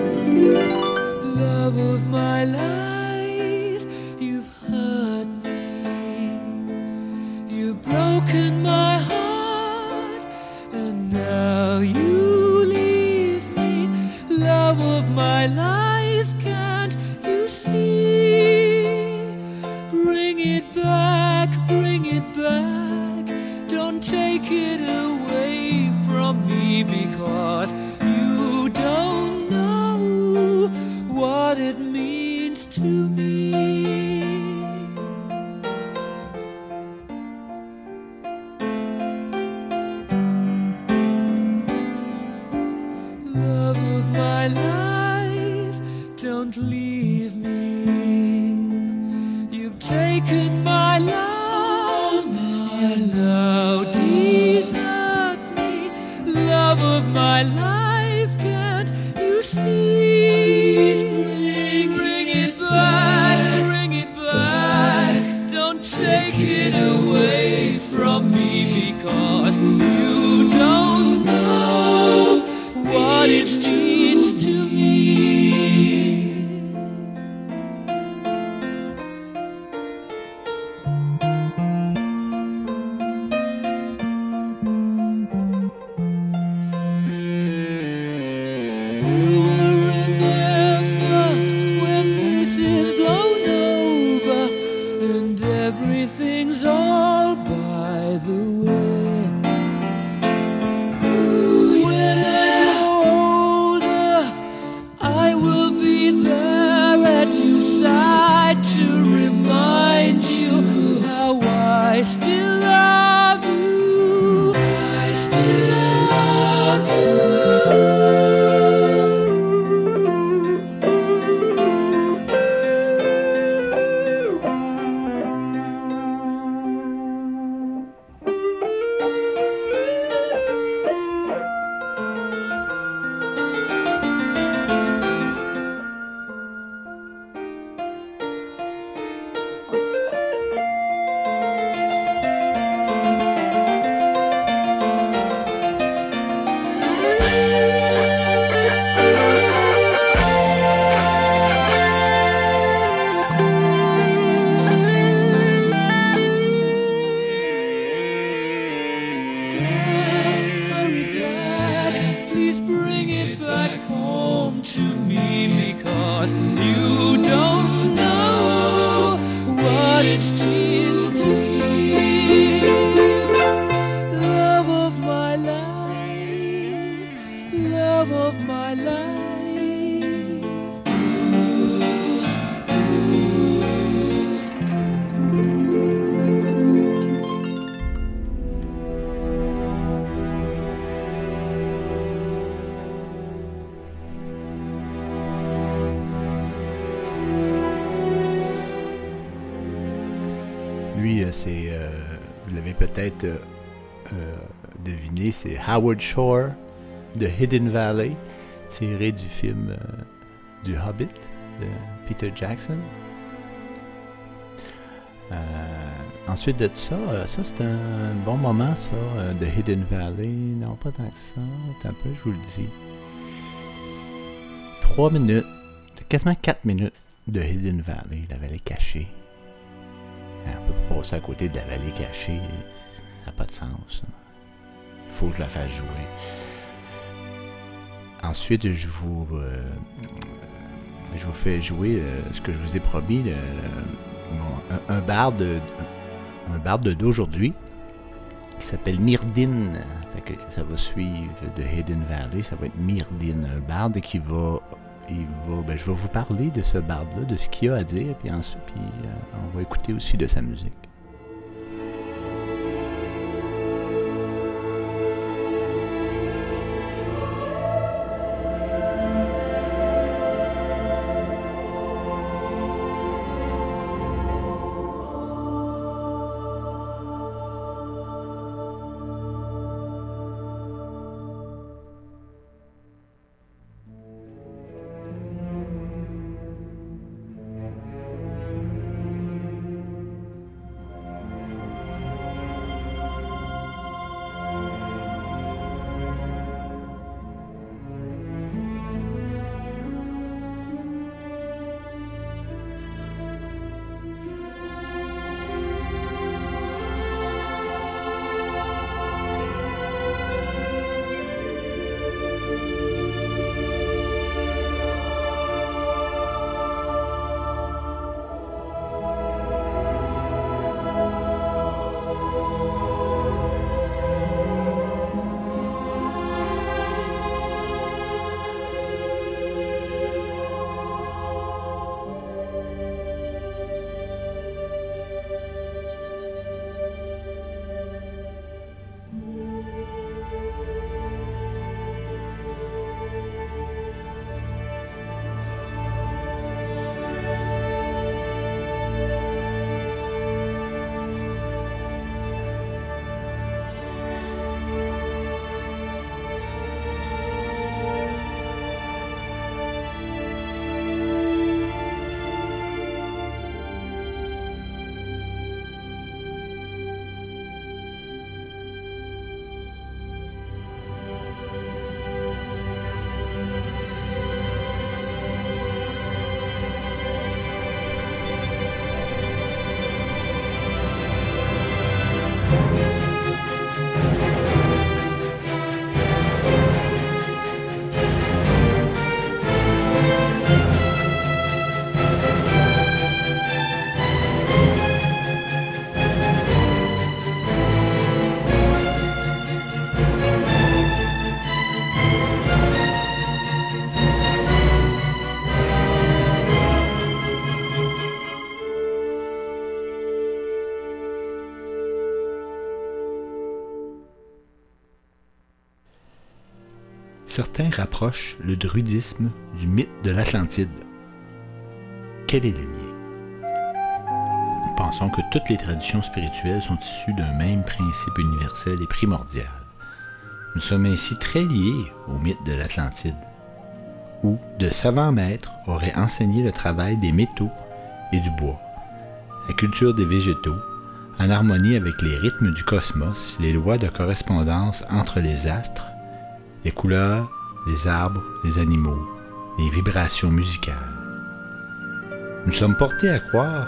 J: Howard Shore de Hidden Valley, tiré du film euh, du Hobbit de Peter Jackson. Euh, ensuite de ça, euh, ça c'est un bon moment, ça, de Hidden Valley. Non, pas tant que ça. Attends un peu, je vous le dis. Trois minutes, quasiment quatre minutes de Hidden Valley, la vallée cachée. On peut passer à côté de la vallée cachée. Ça n'a pas de sens. Faut que je la fasse jouer. Ensuite, je vous, euh, je vous fais jouer euh, ce que je vous ai promis, un, un de- un barde d'aujourd'hui qui s'appelle Myrdin. Fait que ça va suivre de Hidden Valley. Ça va être Myrdin, un barde qui va il va, ben, je vais vous parler de ce barde-là, de ce qu'il a à dire, puis ensuite, puis, euh, on va écouter aussi de sa musique.
A: Le druidisme du mythe de l'Atlantide. Quel est le lien? Pensons que toutes les traditions spirituelles sont issues d'un même principe universel et primordial. Nous sommes ainsi très liés au mythe de l'Atlantide, où de savants maîtres auraient enseigné le travail des métaux et du bois, la culture des végétaux, en harmonie avec les rythmes du cosmos, les lois de correspondance entre les astres, les couleurs, les arbres, les animaux, les vibrations musicales. Nous sommes portés à croire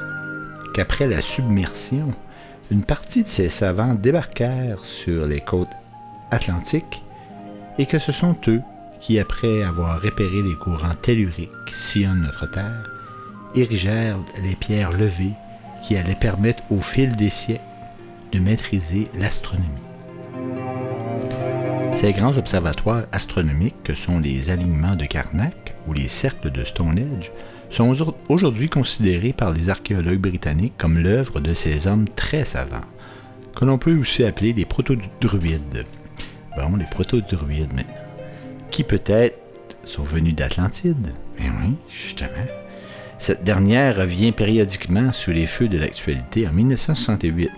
A: qu'après la submersion, une partie de ces savants débarquèrent sur les côtes atlantiques et que ce sont eux qui, après avoir repéré les courants telluriques qui sillonnent notre Terre, érigèrent les pierres levées qui allaient permettre au fil des siècles de maîtriser l'astronomie. Ces grands observatoires astronomiques que sont les alignements de Karnak ou les cercles de Stonehenge sont aujourd'hui considérés par les archéologues britanniques comme l'œuvre de ces hommes très savants, que l'on peut aussi appeler les proto-druides. Bon, les proto-druides maintenant. Qui peut-être sont venus d'Atlantide? Mais oui, justement. Cette dernière revient périodiquement sous les feux de l'actualité en 1968.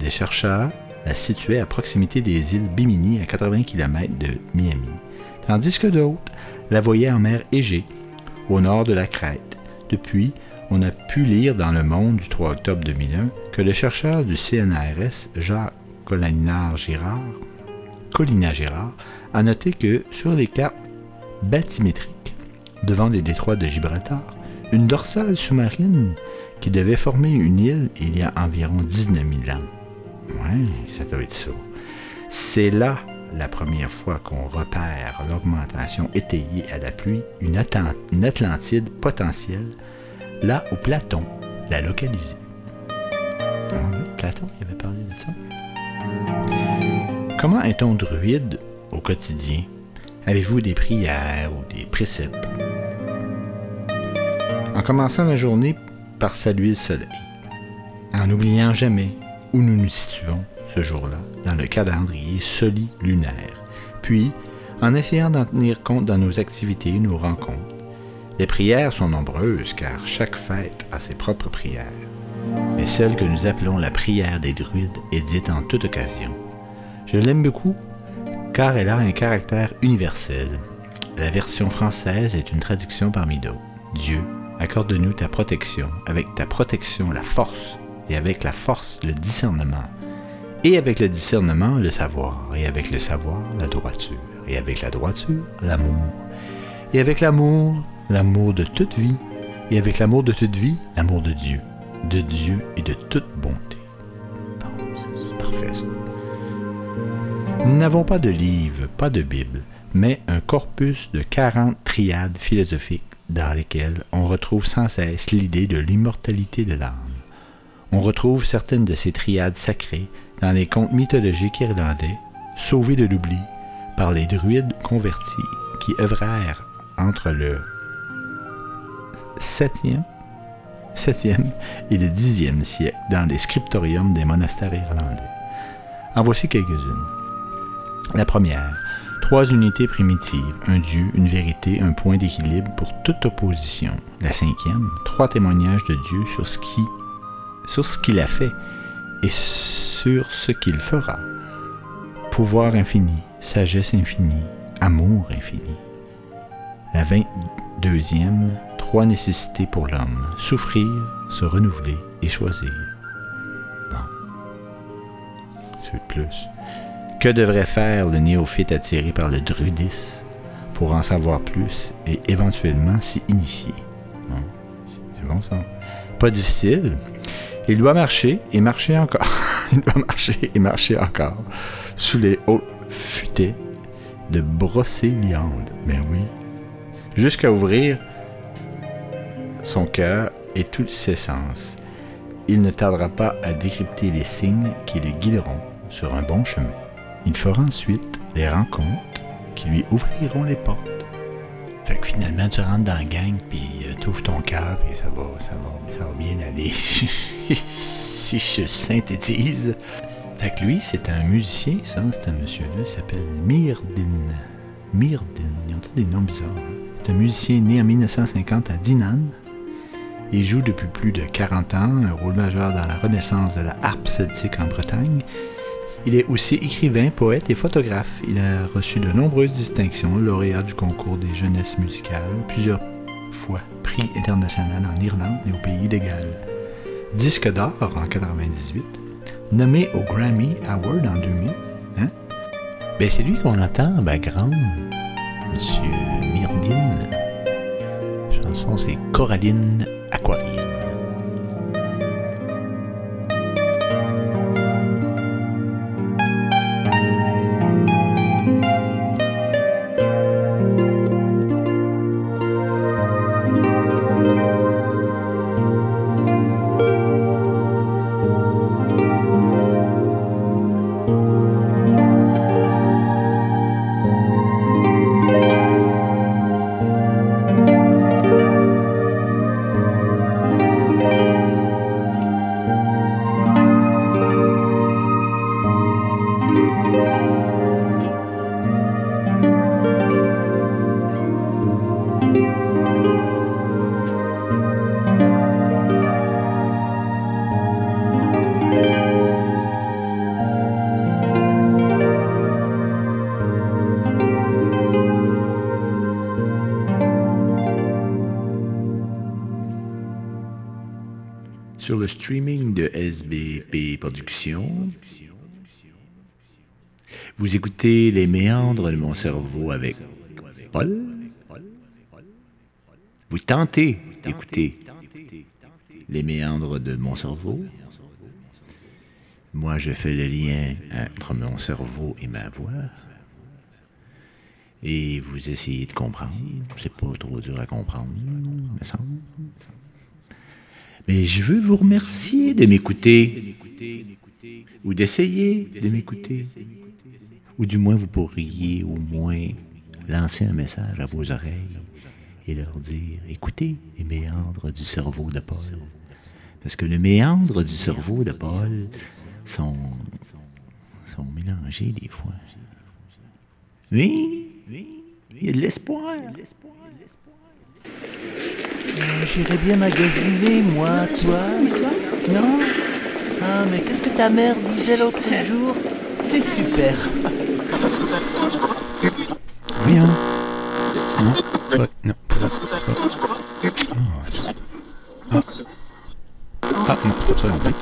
A: Des chercheurs la situaient à proximité des îles Bimini à 80 km de Miami, tandis que d'autres la voyaient en mer Égée, au nord de la Crète. Depuis, on a pu lire dans Le Monde du 3 octobre 2001 que le chercheur du CNRS, Jacques Collinar-Girard, Collina-Girard, a noté que sur les cartes bathymétriques devant les détroits de Gibraltar, une dorsale sous-marine qui devait former une île il y a environ 19 000 ans. Ça doit être. C'est là la première fois qu'on repère l'augmentation étayée à la pluie, une, une Atlantide potentielle, là où Platon l'a localisée. Platon, il avait parlé de ça. Comment est-on druide au quotidien? Avez-vous des prières ou des préceptes? En commençant la journée par saluer le soleil, en n'oubliant jamais où nous nous situons ce jour-là dans le calendrier soli-lunaire, puis en essayant d'en tenir compte dans nos activités et nos rencontres. Les prières sont nombreuses car chaque fête a ses propres prières, mais celle que nous appelons la prière des druides est dite en toute occasion. Je l'aime beaucoup car elle a un caractère universel. La version française est une traduction parmi d'autres. Dieu, accorde-nous ta protection, avec ta protection la force, et avec la force le discernement, et avec le discernement le savoir, et avec le savoir la droiture, et avec la droiture l'amour, et avec l'amour l'amour de toute vie, et avec l'amour de toute vie l'amour de Dieu, de Dieu et de toute bonté. Parfait. Nous n'avons pas de livre, pas de Bible, mais un corpus de 40 triades philosophiques dans lesquelles on retrouve sans cesse l'idée de l'immortalité de l'âme. On retrouve certaines de ces triades sacrées dans les contes mythologiques irlandais, sauvés de l'oubli par les druides convertis qui œuvrèrent entre le 7e, 7e et le 10e siècle dans les scriptoriums des monastères irlandais. En voici quelques-unes. La première, trois unités primitives, un Dieu, une vérité, un point d'équilibre pour toute opposition. La cinquième, trois témoignages de Dieu sur ce qui, sur ce qu'il a fait et sur ce qu'il fera. Pouvoir infini, sagesse infinie, amour infini. La vingt-deuxième, trois nécessités pour l'homme, souffrir, se renouveler et choisir. Bon. De plus? Que devrait faire le néophyte attiré par le druidisme pour en savoir plus et éventuellement s'y initier? Bon. C'est bon ça? Pas difficile. Il doit marcher et marcher encore. [laughs] Il doit marcher et marcher encore sous les hautes futaies de brocéliande. Ben oui. Jusqu'à ouvrir son cœur et tous ses sens. Il ne tardera pas à décrypter les signes qui le guideront sur un bon chemin. Il fera ensuite les rencontres qui lui ouvriront les portes. Fait que finalement, tu rentres dans la gang, puis euh, tu ouvres ton cœur, puis ça va, ça va, ça va bien aller. [laughs] si je synthétise. Fait que lui, c'est un musicien, ça, c'est un monsieur-là, il s'appelle Myrdin. Myrdin. Ils ont tous des noms bizarres. hein. C'est un musicien né en 1950 à Dinan. Il joue depuis plus de 40 ans un rôle majeur dans la renaissance de la harpe celtique en Bretagne. Il est aussi écrivain, poète et photographe. Il a reçu de nombreuses distinctions, lauréat du concours des jeunesses musicales, plusieurs fois prix international en Irlande et au pays de Galles. Disque d'or en 98, nommé au Grammy Award en 2000. Hein? Ben c'est lui qu'on entend en background, Monsieur Myrdin. La chanson c'est Coraline Aquarienne. Sur le streaming de SBP Productions, vous écoutez les méandres de mon cerveau avec Paul. Vous tentez d'écouter les méandres de mon cerveau. Moi, je fais le lien entre mon cerveau et ma voix. Et vous essayez de comprendre. C'est pas trop dur à comprendre, me semble. Mais je veux vous remercier de m'écouter. Ou d'essayer de m'écouter. Ou du moins, vous pourriez au moins lancer un message à vos oreilles et leur dire écoutez les méandres du cerveau de Paul. Parce que les méandres du cerveau de Paul sont, sont mélangés des fois. Oui, il y a de l'espoir.
K: J'irais bien magasiner, moi, toi. Non Ah, mais qu'est-ce que ta mère disait l'autre jour? C'est super.
A: Oui, hein Non, pas- non, Ah, ah. Ah, non, pas ça non plus.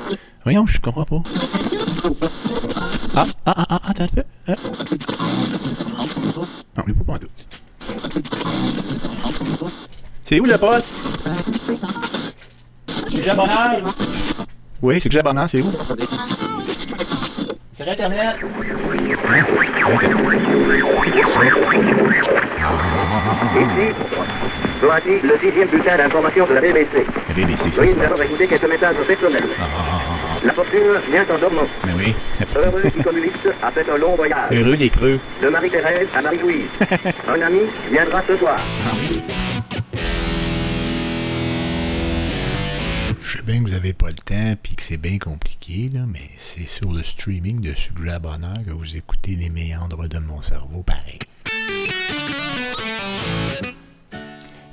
A: Voyons, je comprends pas. Ah, ah, ah, ah, attends un peu. Ah. Non, lui pas doute. C'est où le poste? Sujet bonheur? Oui, sujet bonheur, c'est où? Sur Internet. Hein? Internet. C'est quoi ça?
L: Voici le sixième bulletin d'information de la BBC.
A: La BBC, ça,
L: Oui,
A: c'est
L: nous allons écouter quelques messages personnels. La fortune vient en dormant.
A: Mais oui,
L: Heureux qui communiste a fait un long voyage.
A: Heureux des creux.
L: De Marie-Thérèse à Marie-Louise. [laughs] un ami viendra ce soir.
A: Ah oui, Je sais bien que vous n'avez pas le temps puis que c'est bien compliqué, mais c'est sur le streaming de Suggère Bonheur que vous écoutez les méandres de mon cerveau, pareil.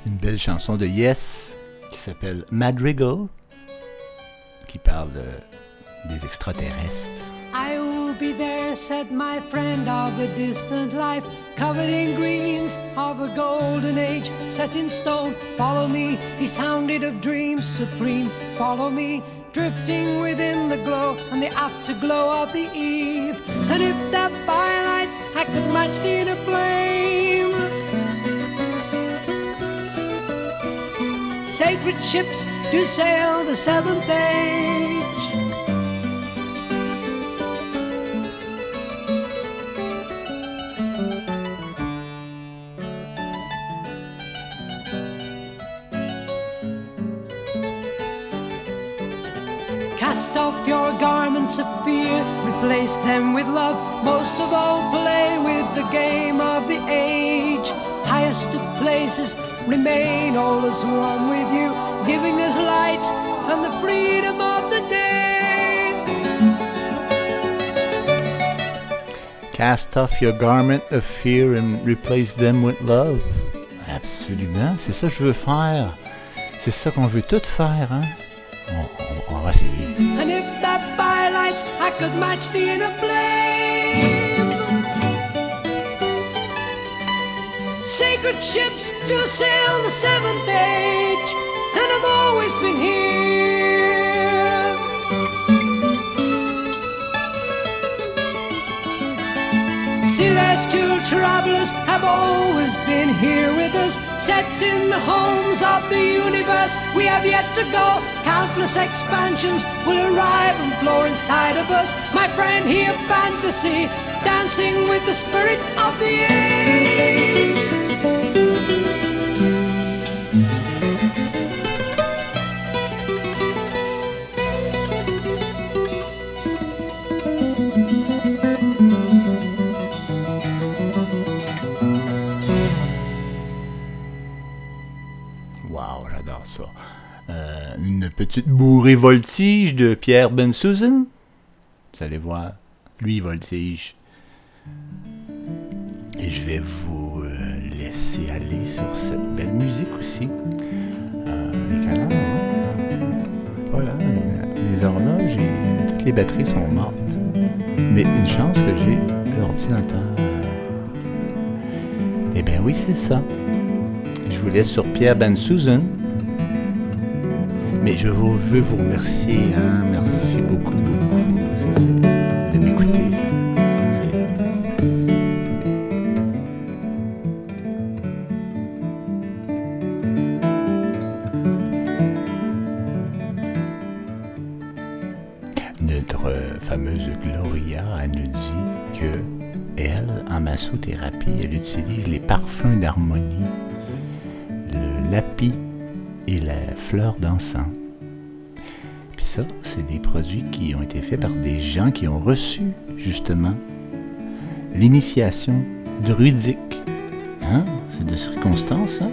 A: Une belle chanson de Yes qui s'appelle Madrigal, qui parle euh, des extraterrestres.
M: Said my friend of a distant life, covered in greens of a golden age, set in stone. Follow me, he sounded of dreams supreme. Follow me, drifting within the glow and the afterglow of the eve. And if that firelight I could match the inner flame. Sacred ships do sail the seventh age. Cast off your garments of fear, replace them with love. Most of all, play with the game of the age. Highest of places, remain all as one with you, giving us light and the freedom of the day.
A: Cast off your garment of fear and replace them with love. Absolument, c'est ça que je veux faire. C'est ça qu'on veut tout faire, hein? On,
M: And if that firelight I could match the inner flame. Sacred ships do sail the seventh age, and I've always been here. Celestial travelers have always been here with us, set in the homes of the universe. We have yet to go. Countless expansions will arrive and flow inside of us. My friend here, fantasy, dancing with the spirit of the age.
A: Petite bourrée voltige de Pierre Ben Susan. Vous allez voir, lui voltige. Et je vais vous euh, laisser aller sur cette belle musique aussi. Euh, les canards, hein? Voilà, les horloges et toutes les batteries sont mortes. Mais une chance que j'ai l'ordinateur. Eh bien oui, c'est ça. Je vous laisse sur Pierre Ben Susan. Mais je, vous, veux vous remercier. hein. Merci beaucoup, beaucoup reçu, justement, l'initiation druidique. Hein? C'est de circonstance, hein?